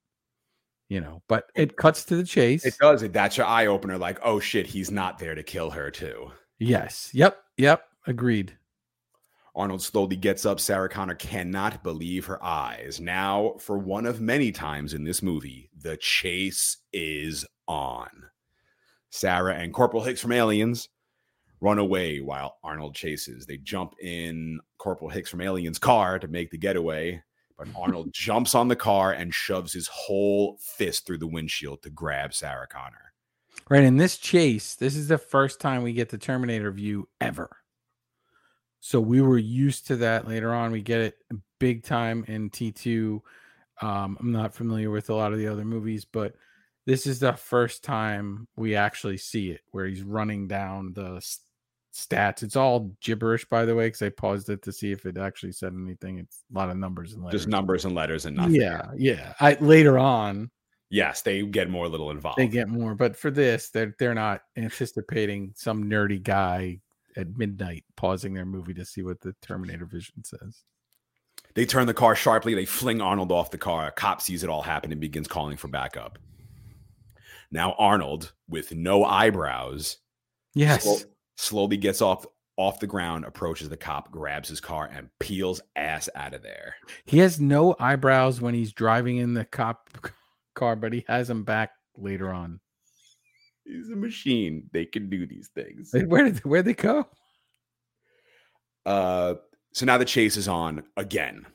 you know, but it cuts to the chase. It does. It that's your eye opener. Like, oh shit, he's not there to kill her too. Yes. Yep. Yep. Agreed. Arnold slowly gets up. Sarah Connor cannot believe her eyes. Now, for one of many times in this movie, the chase is on. Sarah and Corporal Hicks from Aliens run away while Arnold chases. They jump in Corporal Hicks from Aliens' car to make the getaway, but Arnold *laughs* jumps on the car and shoves his whole fist through the windshield to grab Sarah Connor. Right. In this chase, this is the first time we get the Terminator view ever. So we were used to that later on. We get it big time in T2. Um, I'm not familiar with a lot of the other movies, but this is the first time we actually see it where he's running down the stats. It's all gibberish, by the way, because I paused it to see if it actually said anything. It's a lot of numbers and letters. Just numbers and letters and nothing. Yeah, yeah. I later on Yes, they get more little involved. they get more, but for this, they're they're not anticipating some nerdy guy at midnight pausing their movie to see what the Terminator vision says. They turn the car sharply. They fling Arnold off the car. A cop sees it all happen and begins calling for backup. Now Arnold, with no eyebrows, Yes. Slow- slowly gets off off the ground, approaches the cop, grabs his car, and peels ass out of there. He has no eyebrows when he's driving in the cop *laughs* car, but he has them back later on. He's a machine. They can do these things. Where did where they go? Uh, so now the chase is on again.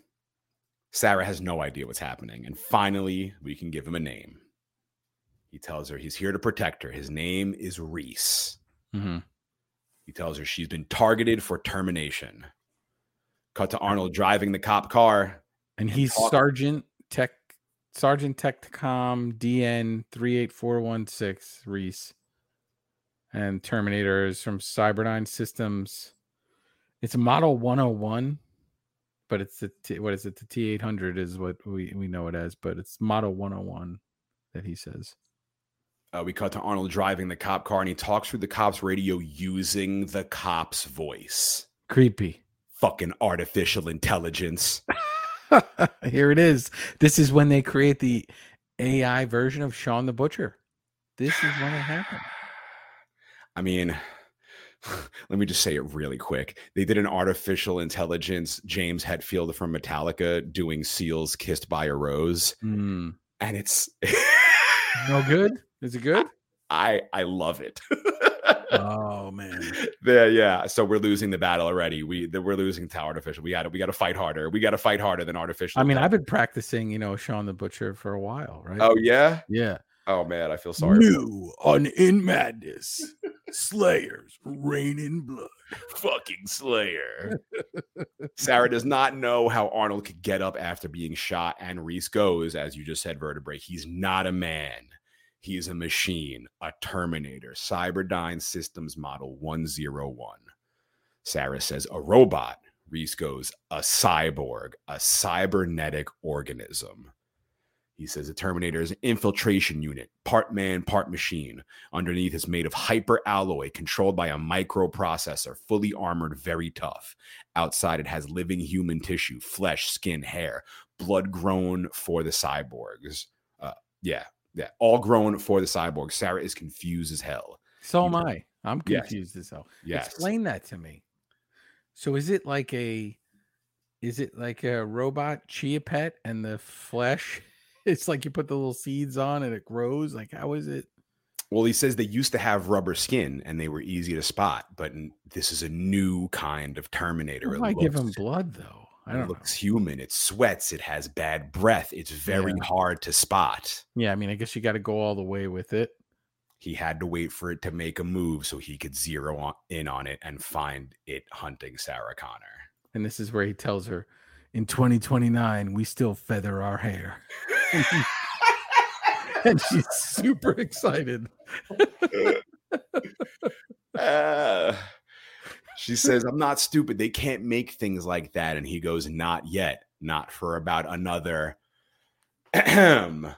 Sarah has no idea what's happening, and finally, we can give him a name. He tells her he's here to protect her. His name is Reese. Mm-hmm. He tells her she's been targeted for termination. Cut to Arnold driving the cop car. And And he's talk- Sergeant Tech Sergeant Techcom DN three eight four one six Reese. And Terminator is from Cyberdyne Systems. It's a model 101, but it's the T, what is it? The T eight hundred is what we, we know it as, but it's model 101 that he says. Uh, we cut to Arnold driving the cop car, and he talks through the cop's radio using the cop's voice. Creepy. Fucking artificial intelligence. *laughs* Here it is. This is when they create the AI version of Sean the Butcher. This is when it happened. I mean, *sighs* let me just say it really quick. They did an artificial intelligence James Hetfield from Metallica doing Seals Kissed by a Rose, Hmm. and it's No good? *laughs* Is it good? I I love it. Oh man. *laughs* yeah, yeah. So we're losing the battle already. We we're losing to artificial. We got to we got to fight harder. We got to fight harder than artificial. I mean, I've been practicing, you know, Sean the Butcher for a while, right? Oh yeah. yeah. Oh man, I feel sorry. New on In Madness, Slayers Reign in Blood. fucking Slayer. Sarah does not know how Arnold could get up after being shot, and Reese goes, as you just said, vertebrae. He's not a man. He's a machine, a Terminator, Cyberdyne Systems Model 101. Sarah says, a robot. Reese goes, a cyborg, a cybernetic organism. He says the Terminator is an infiltration unit, part man, part machine. Underneath is made of hyper alloy controlled by a microprocessor, fully armored, very tough. Outside, it has living human tissue, flesh, skin, hair, blood grown for the cyborgs. Uh, yeah, yeah, all grown for the cyborg. Sarah is confused as hell. So am I. I'm Yes. confused as hell. Yes. Explain that to me. So is it like a is it like a robot chia pet and the flesh *laughs* it's like you put the little seeds on and it grows? Like how is it? Well, he says they used to have rubber skin and they were easy to spot, but this is a new kind of Terminator. Why give him blood though? It don't know. looks human. It sweats. It has bad breath. It's very Yeah. hard to spot. Yeah, I mean, I guess you got to go all the way with it. He had to wait for it to make a move so he could zero on, in on it and find it hunting Sarah Connor. And this is where he tells her, in 2029, we still feather our hair. *laughs* and she's super excited. Uh, *laughs* she says, I'm not stupid. They can't make things like that. And he goes, Not yet. Not for about another *clears throat*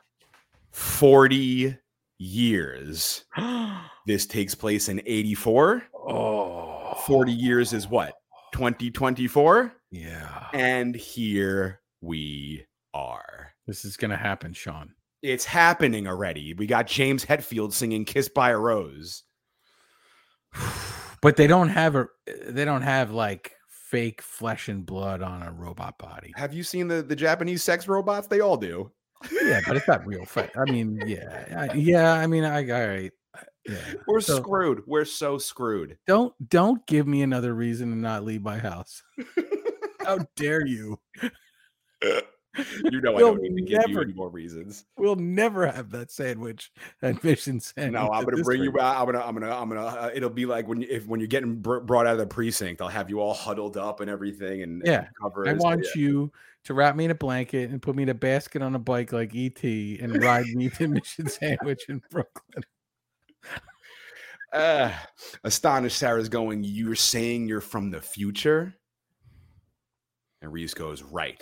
40 years. *gasps* This takes place in 84. oh, 40 years is what? 2024? Yeah. And here we are. This is gonna happen, Sean. It's happening already. We got James Hetfield singing "Kissed by a Rose." *sighs* *sighs* *sighs* But they don't have a they don't have like fake flesh and blood on a robot body. Have you seen the the Japanese sex robots? They all do. Yeah, but it's not real fake. I mean, yeah, I, yeah. I mean, I all right. Yeah. We're So- screwed. We're so screwed. Don't don't give me another reason to not leave my house. *laughs* How dare you? *laughs* *laughs* You know I We'll don't need to give you never- any more reasons. We'll never have that sandwich at Mission Sandwich. No, I'm gonna bring you out. I'm gonna, I'm gonna, I'm gonna. Uh, it'll be like when you, if when you're getting br- brought out of the precinct, I'll have you all huddled up and everything, and Yeah, cover. I want you to wrap me in a blanket and put me in a basket on a bike like ET and ride me to Mission Sandwich in Brooklyn. Uh, astonished Sarah's going, You're saying you're from the future? And Reese goes, Right.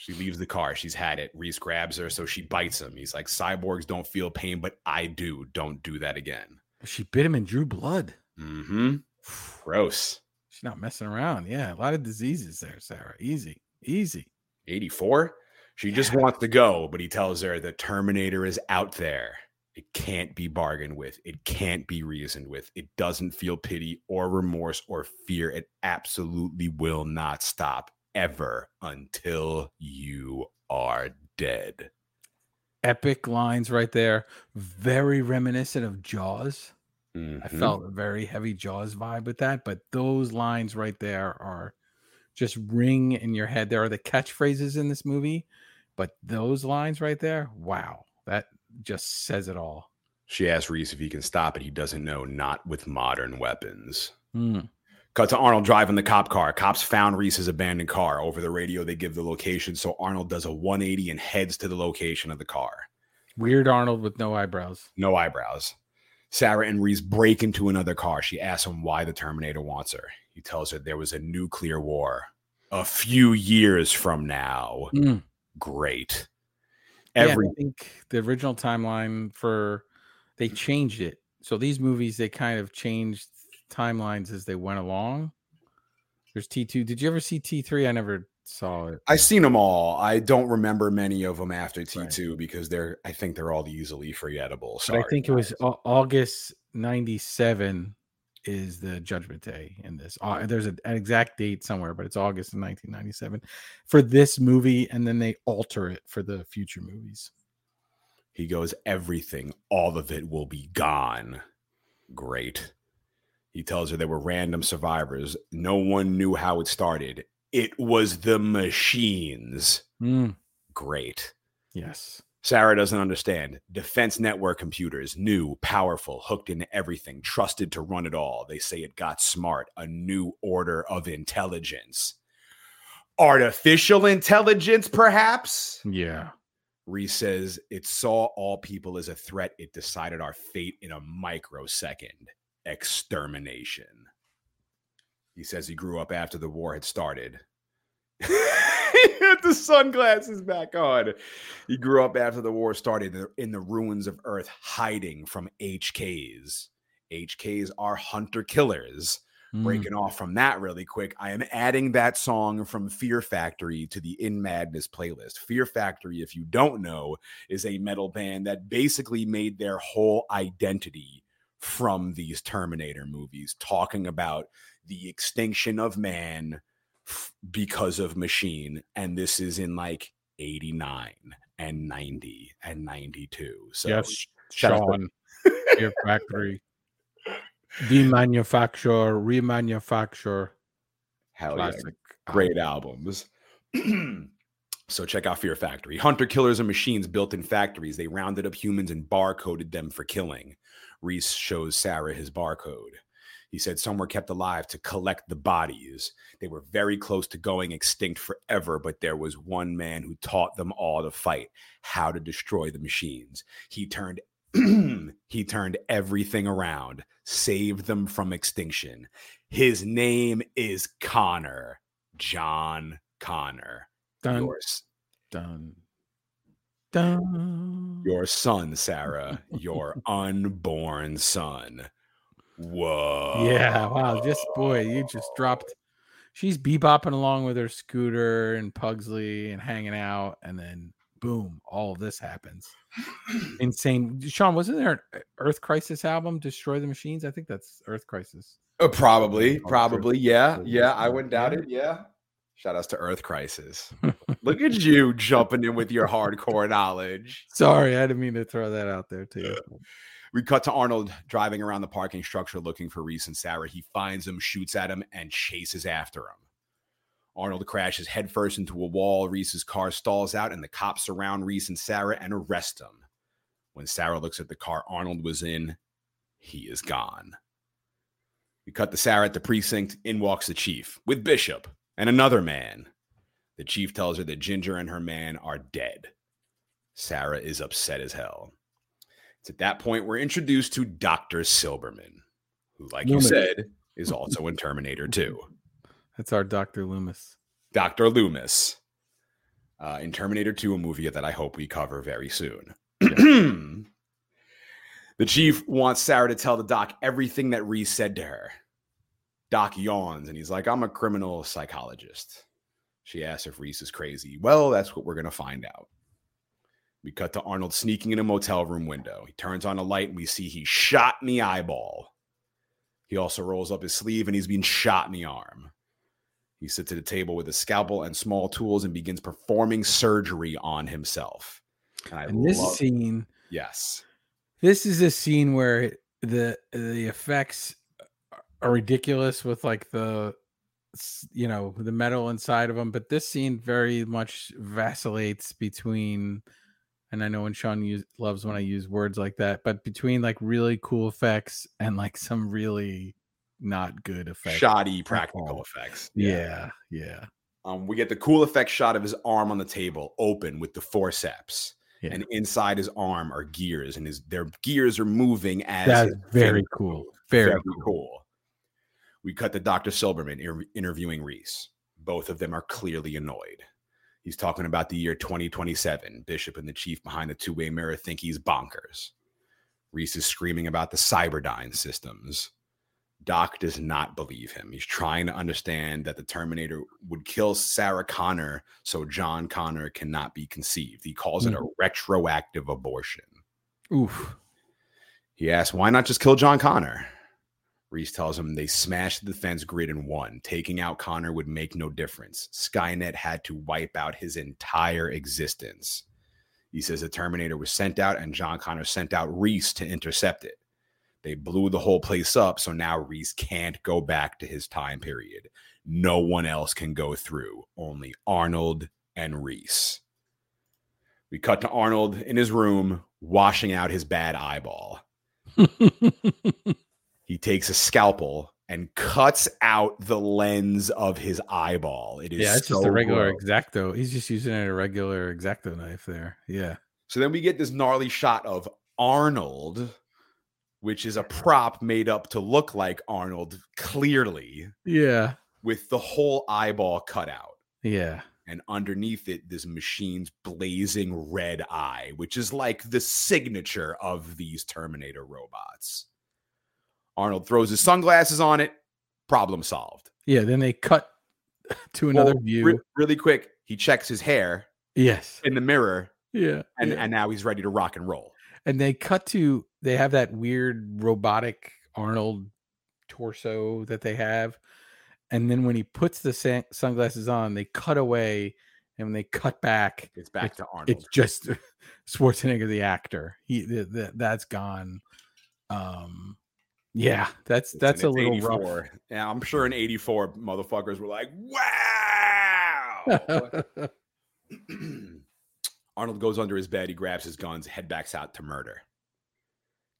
She leaves the car. She's had it. Reese grabs her, so she bites him. He's like, Cyborgs don't feel pain, but I do. Don't do that again. She bit him and drew blood. Mm-hmm. Gross. She's not messing around. Yeah, a lot of diseases there, Sarah. Easy, easy. 84. She just wants to go, but he tells her the Terminator is out there. It can't be bargained with. It can't be reasoned with. It doesn't feel pity or remorse or fear. It absolutely will not stop ever until you are dead. Epic lines right there. Very reminiscent of Jaws. I Mhm. felt a very heavy Jaws vibe with that, but those lines right there are just ring in your head. There are the catchphrases in this movie, but those lines right there, wow, that just says it all. She asks Reese if he can stop it. He doesn't know, not with modern weapons. Hmm. Cut to Arnold driving the cop car. Cops found Reese's abandoned car. Over the radio, they give the location. So Arnold does a 180 and heads to the location of the car. Weird Arnold with no eyebrows. No eyebrows. Sarah and Reese break into another car. She asks him why the Terminator wants her. He tells her there was a nuclear war a few years from now. Mm. Great. Yeah, I think the original timeline for they changed it. So these movies they kind of changed timelines as they went along. There's T2. Did you ever see T3? I never saw it. I've seen them all. I don't remember many of them after T2 because they're I think they're all easily forgettable. But Sorry. I think it was Au- August 97 is the judgment day in this. Uh, there's an exact date somewhere, but it's August of 1997 for this movie, and then they alter it for the future movies. He goes, everything, all of it will be gone. Great. He tells her there were random survivors. No one knew how it started. It was the machines. Mm, Great. yes. Sarah doesn't understand. Defense network computers, new, powerful, hooked into everything, trusted to run it all. They say it got smart, a new order of intelligence. Artificial intelligence, perhaps? Yeah. Reese says it saw all people as a threat. It decided our fate in a microsecond extermination. He says he grew up after the war had started. he *laughs* had the sunglasses back on. He grew up after the war started in the- in the ruins of Earth, hiding from HKs. HKs are hunter killers Mm, breaking off from that really quick, I am adding that song from Fear Factory to the In Madness playlist. Fear Factory, if you don't know, is a metal band that basically made their whole identity from these Terminator movies, talking about the extinction of man f- because of machine. And this is in like 89 and 90 and 92. So yes, Sean. *laughs* Fear Factory. Demanufacture, remanufacture. hell yeah. Great albums. *clears throat* so check out Fear Factory. Hunter killers and machines built in factories. They rounded up humans and barcoded them for killing. Reese shows Sarah his barcode. He said some were kept alive to collect the bodies. They were very close to going extinct forever, but there was one man who taught them all to fight, how to destroy the machines. He turned *clears throat* he turned everything around, saved them from extinction. His name is Connor. John Connor. Dun, Yours. dun, dun. Your son, Sarah. Your *laughs* unborn son. Whoa. Yeah, wow. This boy, you just dropped she's bebopping along with her scooter and Pugsley and hanging out, and then boom, all of this happens. Insane. Sean, wasn't there an Earth Crisis album, Destroy the Machines? I think that's Earth Crisis. Uh, probably, probably, yeah, yeah. I wouldn't doubt it. Yeah. Shout outs to Earth Crisis. *laughs* Look at you jumping in with your hardcore knowledge. Sorry, I didn't mean to throw that out there too. We cut to Arnold driving around the parking structure looking for Reese and Sarah. He finds them, shoots at him, and chases after him. Arnold crashes headfirst into a wall. Reese's car stalls out, and the cops surround Reese and Sarah and arrest him. When Sarah looks at the car Arnold was in, he is gone. We cut to Sarah at the precinct. In walks the chief with Bishop and another man. The chief tells her that Ginger and her man are dead. Sarah is upset as hell. It's at that point we're introduced to Dr. Silberman, who, like you said, is also in Terminator 2. That's our Dr. Loomis. Dr. Loomis uh, in Terminator 2, a movie that I hope we cover very soon. *clears throat* the chief wants Sarah to tell the doc everything that Reese said to her. Doc yawns and he's like, I'm a criminal psychologist. She asks if Reese is crazy. Well, that's what we're going to find out. We cut to Arnold sneaking in a motel room window. He turns on a light and we see he's shot in the eyeball. He also rolls up his sleeve and he's being shot in the arm. He sits at a table with a scalpel and small tools and begins performing surgery on himself. And I And this love, scene, yes, this is a scene where the the effects are ridiculous with like the you know the metal inside of them but this scene very much vacillates between and i know when Shawn use, loves when i use words like that but between like really cool effects and like some really not good effects shoddy practical all. effects. yeah yeah Um, we get the cool effect shot of his arm on the table, open with the forceps, Yeah. and inside his arm are gears, and his their gears are moving as that's very cool very, Very cool. cool. We cut to Dr. Silberman inter- interviewing Reese. Both of them are clearly annoyed. He's talking about the year 2027. Bishop and the chief behind the two way mirror think he's bonkers. Reese is screaming about the Cyberdyne systems. Doc does not believe him. He's trying to understand that the Terminator would kill Sarah Connor so John Connor cannot be conceived. He calls it a mm. retroactive abortion. oof He asks, why not just kill John Connor? Reese tells him they smashed the defense grid and won. Taking out Connor would make no difference. Skynet had to wipe out his entire existence. He says the Terminator was sent out and John Connor sent out Reese to intercept it. They blew the whole place up, so now Reese can't go back to his time period. No one else can go through, only Arnold and Reese. We cut to Arnold in his room washing out his bad eyeball *laughs* he takes a scalpel and cuts out the lens of his eyeball. It is yeah, it's just so a regular gross. X-Acto. He's just using a regular X-Acto knife there. Yeah. So then we get this gnarly shot of Arnold, which is a prop made up to look like Arnold clearly, Yeah. with the whole eyeball cut out. Yeah. And underneath it, this machine's blazing red eye, which is like the signature of these Terminator robots. Arnold throws his sunglasses on it. Problem solved. Yeah. Then they cut *laughs* to another Well, view. re- really quick, he checks his hair yes. in the mirror, Yeah. and, yeah. and now he's ready to rock and roll. and they cut to they have that weird robotic Arnold torso that they have, and then when he puts the san- sunglasses on, they cut away, and when they cut back, It's back It's- to Arnold. it's just *laughs* Schwarzenegger the actor. He th- th- that's gone. Um, yeah, that's It's- that's a little rough. 84. Yeah, I'm sure in 84, motherfuckers were like, wow. *laughs* *clears throat* Arnold goes under his bed. He grabs his guns, head backs out to murder.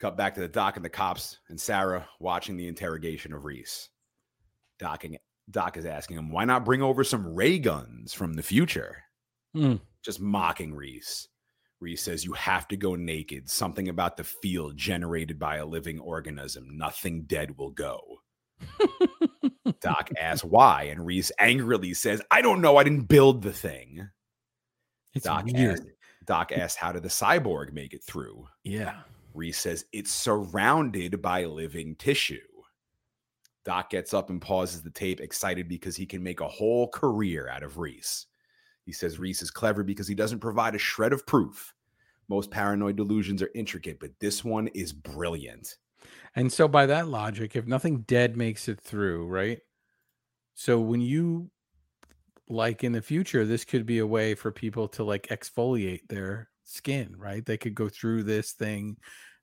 Cut back to the doc and the cops, and Sarah watching the interrogation of Reese. Docking, Doc is asking him, why not bring over some ray guns from the future? Mm. Just mocking Reese. Reese says, You have to go naked. Something about the field generated by a living organism. Nothing dead will go. *laughs* Doc asks why, and Reese angrily says, I don't know. I didn't build the thing. it's Doc weird. Doc asks, How did the cyborg make it through? Yeah, Reese says, It's surrounded by living tissue. Doc gets up and pauses the tape, excited because he can make a whole career out of Reese. He says Reese is clever because he doesn't provide a shred of proof. Most paranoid delusions are intricate, but this one is brilliant. And so, by that logic, if nothing dead makes it through, right? So, when you like in the future, this could be a way for people to like exfoliate their skin, right? They could go through this thing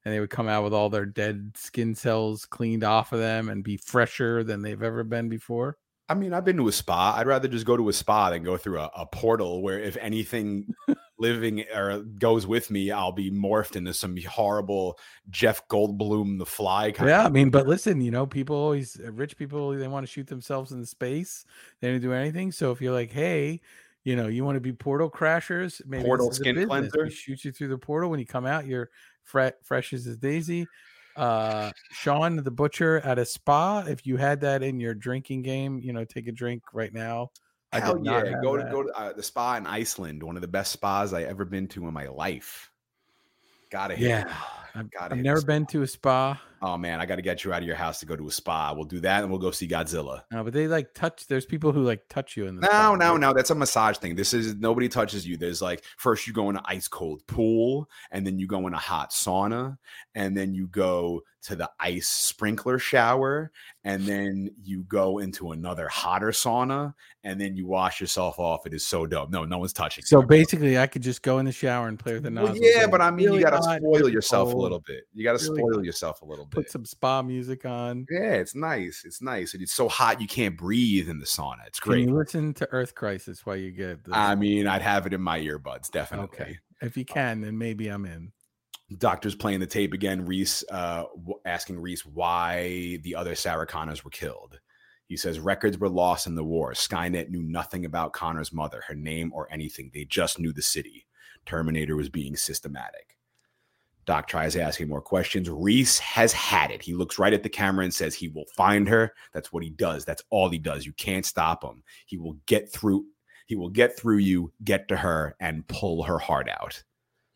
and they would come out with all their dead skin cells cleaned off of them and be fresher than they've ever been before. I mean, I've been to a spa. I'd rather just go to a spa than go through a, a portal where if anything *laughs* living or goes with me, I'll be morphed into some horrible Jeff Goldblum the fly kind yeah, I mean, but listen, you know, people always uh, rich people they want to shoot themselves in space. They don't do anything. So if you're like, hey, you know, you want to be portal crashers, maybe portal skin cleanser. We shoot you through the portal. When you come out, you're fre- fresh as a daisy uh Shawn the butcher at a spa. If you had that in your drinking game, you know, take a drink right now. Hell yeah, go that. to *laughs* go to uh, the spa in Iceland, one of the best spas I ever been to in my life. Gotta hit. Yeah, I've, I've never been to a spa. Oh man, I got to get you out of your house to go to a spa. We'll do that, and we'll go see Godzilla. No, but they like touch. There's people who like touch you in the. No, spa, no, no. That's a massage thing. This is nobody touches you. There's like first you go in an ice cold pool, and then you go in a hot sauna, and then you go to the ice sprinkler shower, and then you go into another hotter sauna, and then you wash yourself off. It is so dope. No, no one's touching. So you. basically, I could just go in the shower and play with the nozzle. Well, yeah, but I mean, really you got to spoil yourself cold. a little bit. You got to really spoil yourself a little bit. Put some spa music on. Yeah, it's nice. It's nice, and it's so hot you can't breathe in the sauna. It's great. Can you listen to Earth Crisis while you get. I mean, I'd have it in my earbuds, definitely. Okay, if you can, then maybe I'm in. Doctor's playing the tape again. Reese uh, asking Reese why the other Sarah Connors were killed. He says records were lost in the war. Skynet knew nothing about Connor's mother, her name, or anything. They just knew the city. Terminator was being systematic. Doc tries asking more questions. Reese has had it. He looks right at the camera and says he will find her. That's what he does. That's all he does. You can't stop him. He will get through. He will get through you, get to her, and pull her heart out.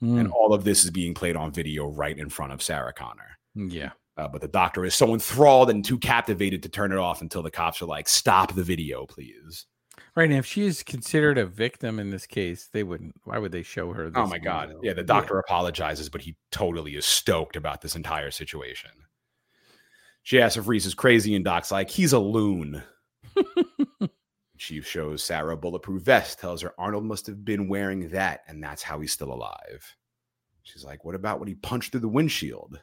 Mm. And all of this is being played on video right in front of Sarah Connor. Yeah. Uh, but the doctor is so enthralled and too captivated to turn it off until the cops are like, "Stop the video, please." Right. And if she is considered a victim in this case, they wouldn't. Why would they show her? oh my god! Yeah, the doctor yeah. apologizes, but he totally is stoked about this entire situation. She asks if Reese is crazy, and Doc's like, "He's a loon." *laughs* Chief shows Sarah a bulletproof vest, tells her Arnold must have been wearing that, and that's how he's still alive. She's like, What about when he punched through the windshield?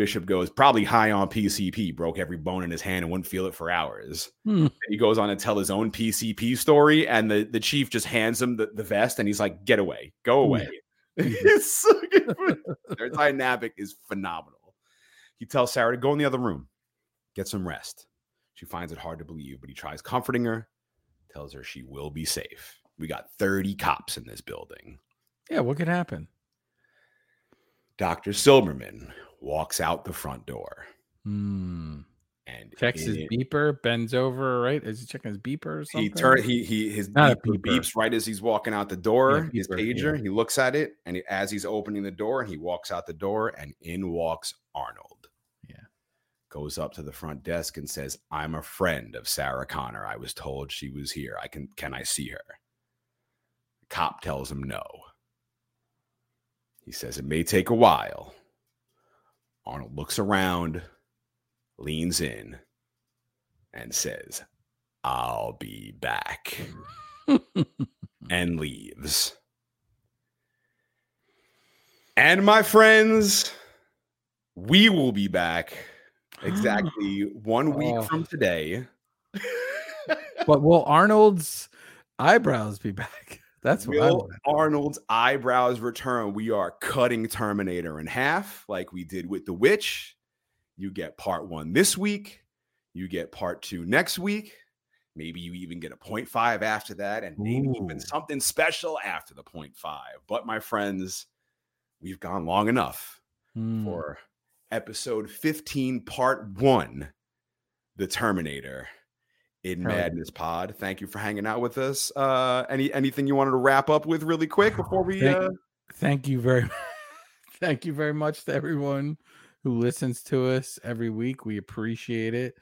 Bishop goes, Probably high on PCP, broke every bone in his hand and wouldn't feel it for hours. Hmm. He goes on to tell his own PCP story, and the, the chief just hands him the, the vest, and he's like, Get away, go away. *laughs* it's so Their dynamic is phenomenal. He tells Sarah to go in the other room, get some rest. She finds it hard to believe, but he tries comforting her tells her she will be safe. We got 30 cops in this building. Yeah, what could happen? Dr. Silberman walks out the front door. Hmm. And checks his beeper, bends over, right? Is he checking his beeper or something? He turn he he his beeper, beeper. beeps right as he's walking out the door. Yeah, his pager. Yeah. He looks at it, and he, as he's opening the door, and he walks out the door, and in walks Arnold Yeah. goes up to the front desk and says, I'm a friend of Sarah Connor. I was told she was here. I can can I see her? The cop tells him no. He says it may take a while. Arnold looks around, leans in, and says, I'll be back. *laughs* and leaves. And my friends, we will be back *gasps* exactly one week oh. from today. *laughs* but will Arnold's eyebrows be back? That's what will Arnold's eyebrows return. We are cutting Terminator in half, like we did with the Witch. You get part one this week. You get part two next week. Maybe you even get a 0.5 after that, and maybe Ooh. even something special after the 0.5. But my friends, we've gone long enough mm. for episode 15, part one The Terminator in Madness Pod. Thank you for hanging out with us. Uh, any anything you wanted to wrap up with really quick before we thank, uh... thank you very *laughs* thank you very much to everyone who listens to us every week. We appreciate it.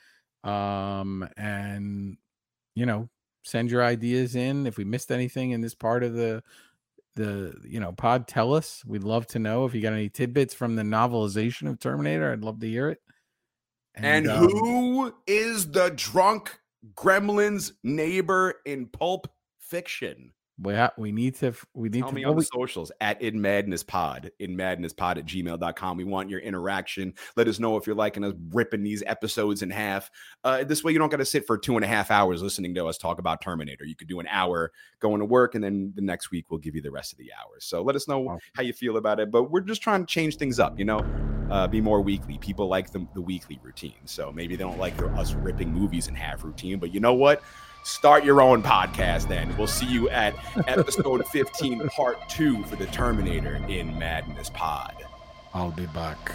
Um, and you know, send your ideas in. If we missed anything in this part of the the you know pod, tell us. We'd love to know if you got any tidbits from the novelization of Terminator. I'd love to hear it. And, and um, who is the drunk gremlin's neighbor in Pulp Fiction? We ha- we need to we need Tell to me on the socials at in madness pod in madness pod at gmail.com we want your interaction. Let us know if you're liking us ripping these episodes in half. Uh, this way you don't got to sit for two and a half hours listening to us talk about terminator. You could do an hour going to work and then the next week we'll give you the rest of the hours. So let us know wow. how you feel about it but we're just trying to change things up you know? Uh, be more weekly. People like the, the weekly routine. So maybe they don't like the, us ripping movies in half routine but you know what start your own podcast then. We'll see you at episode *laughs* 15, part two for the Terminator in Madness Pod. I'll be back.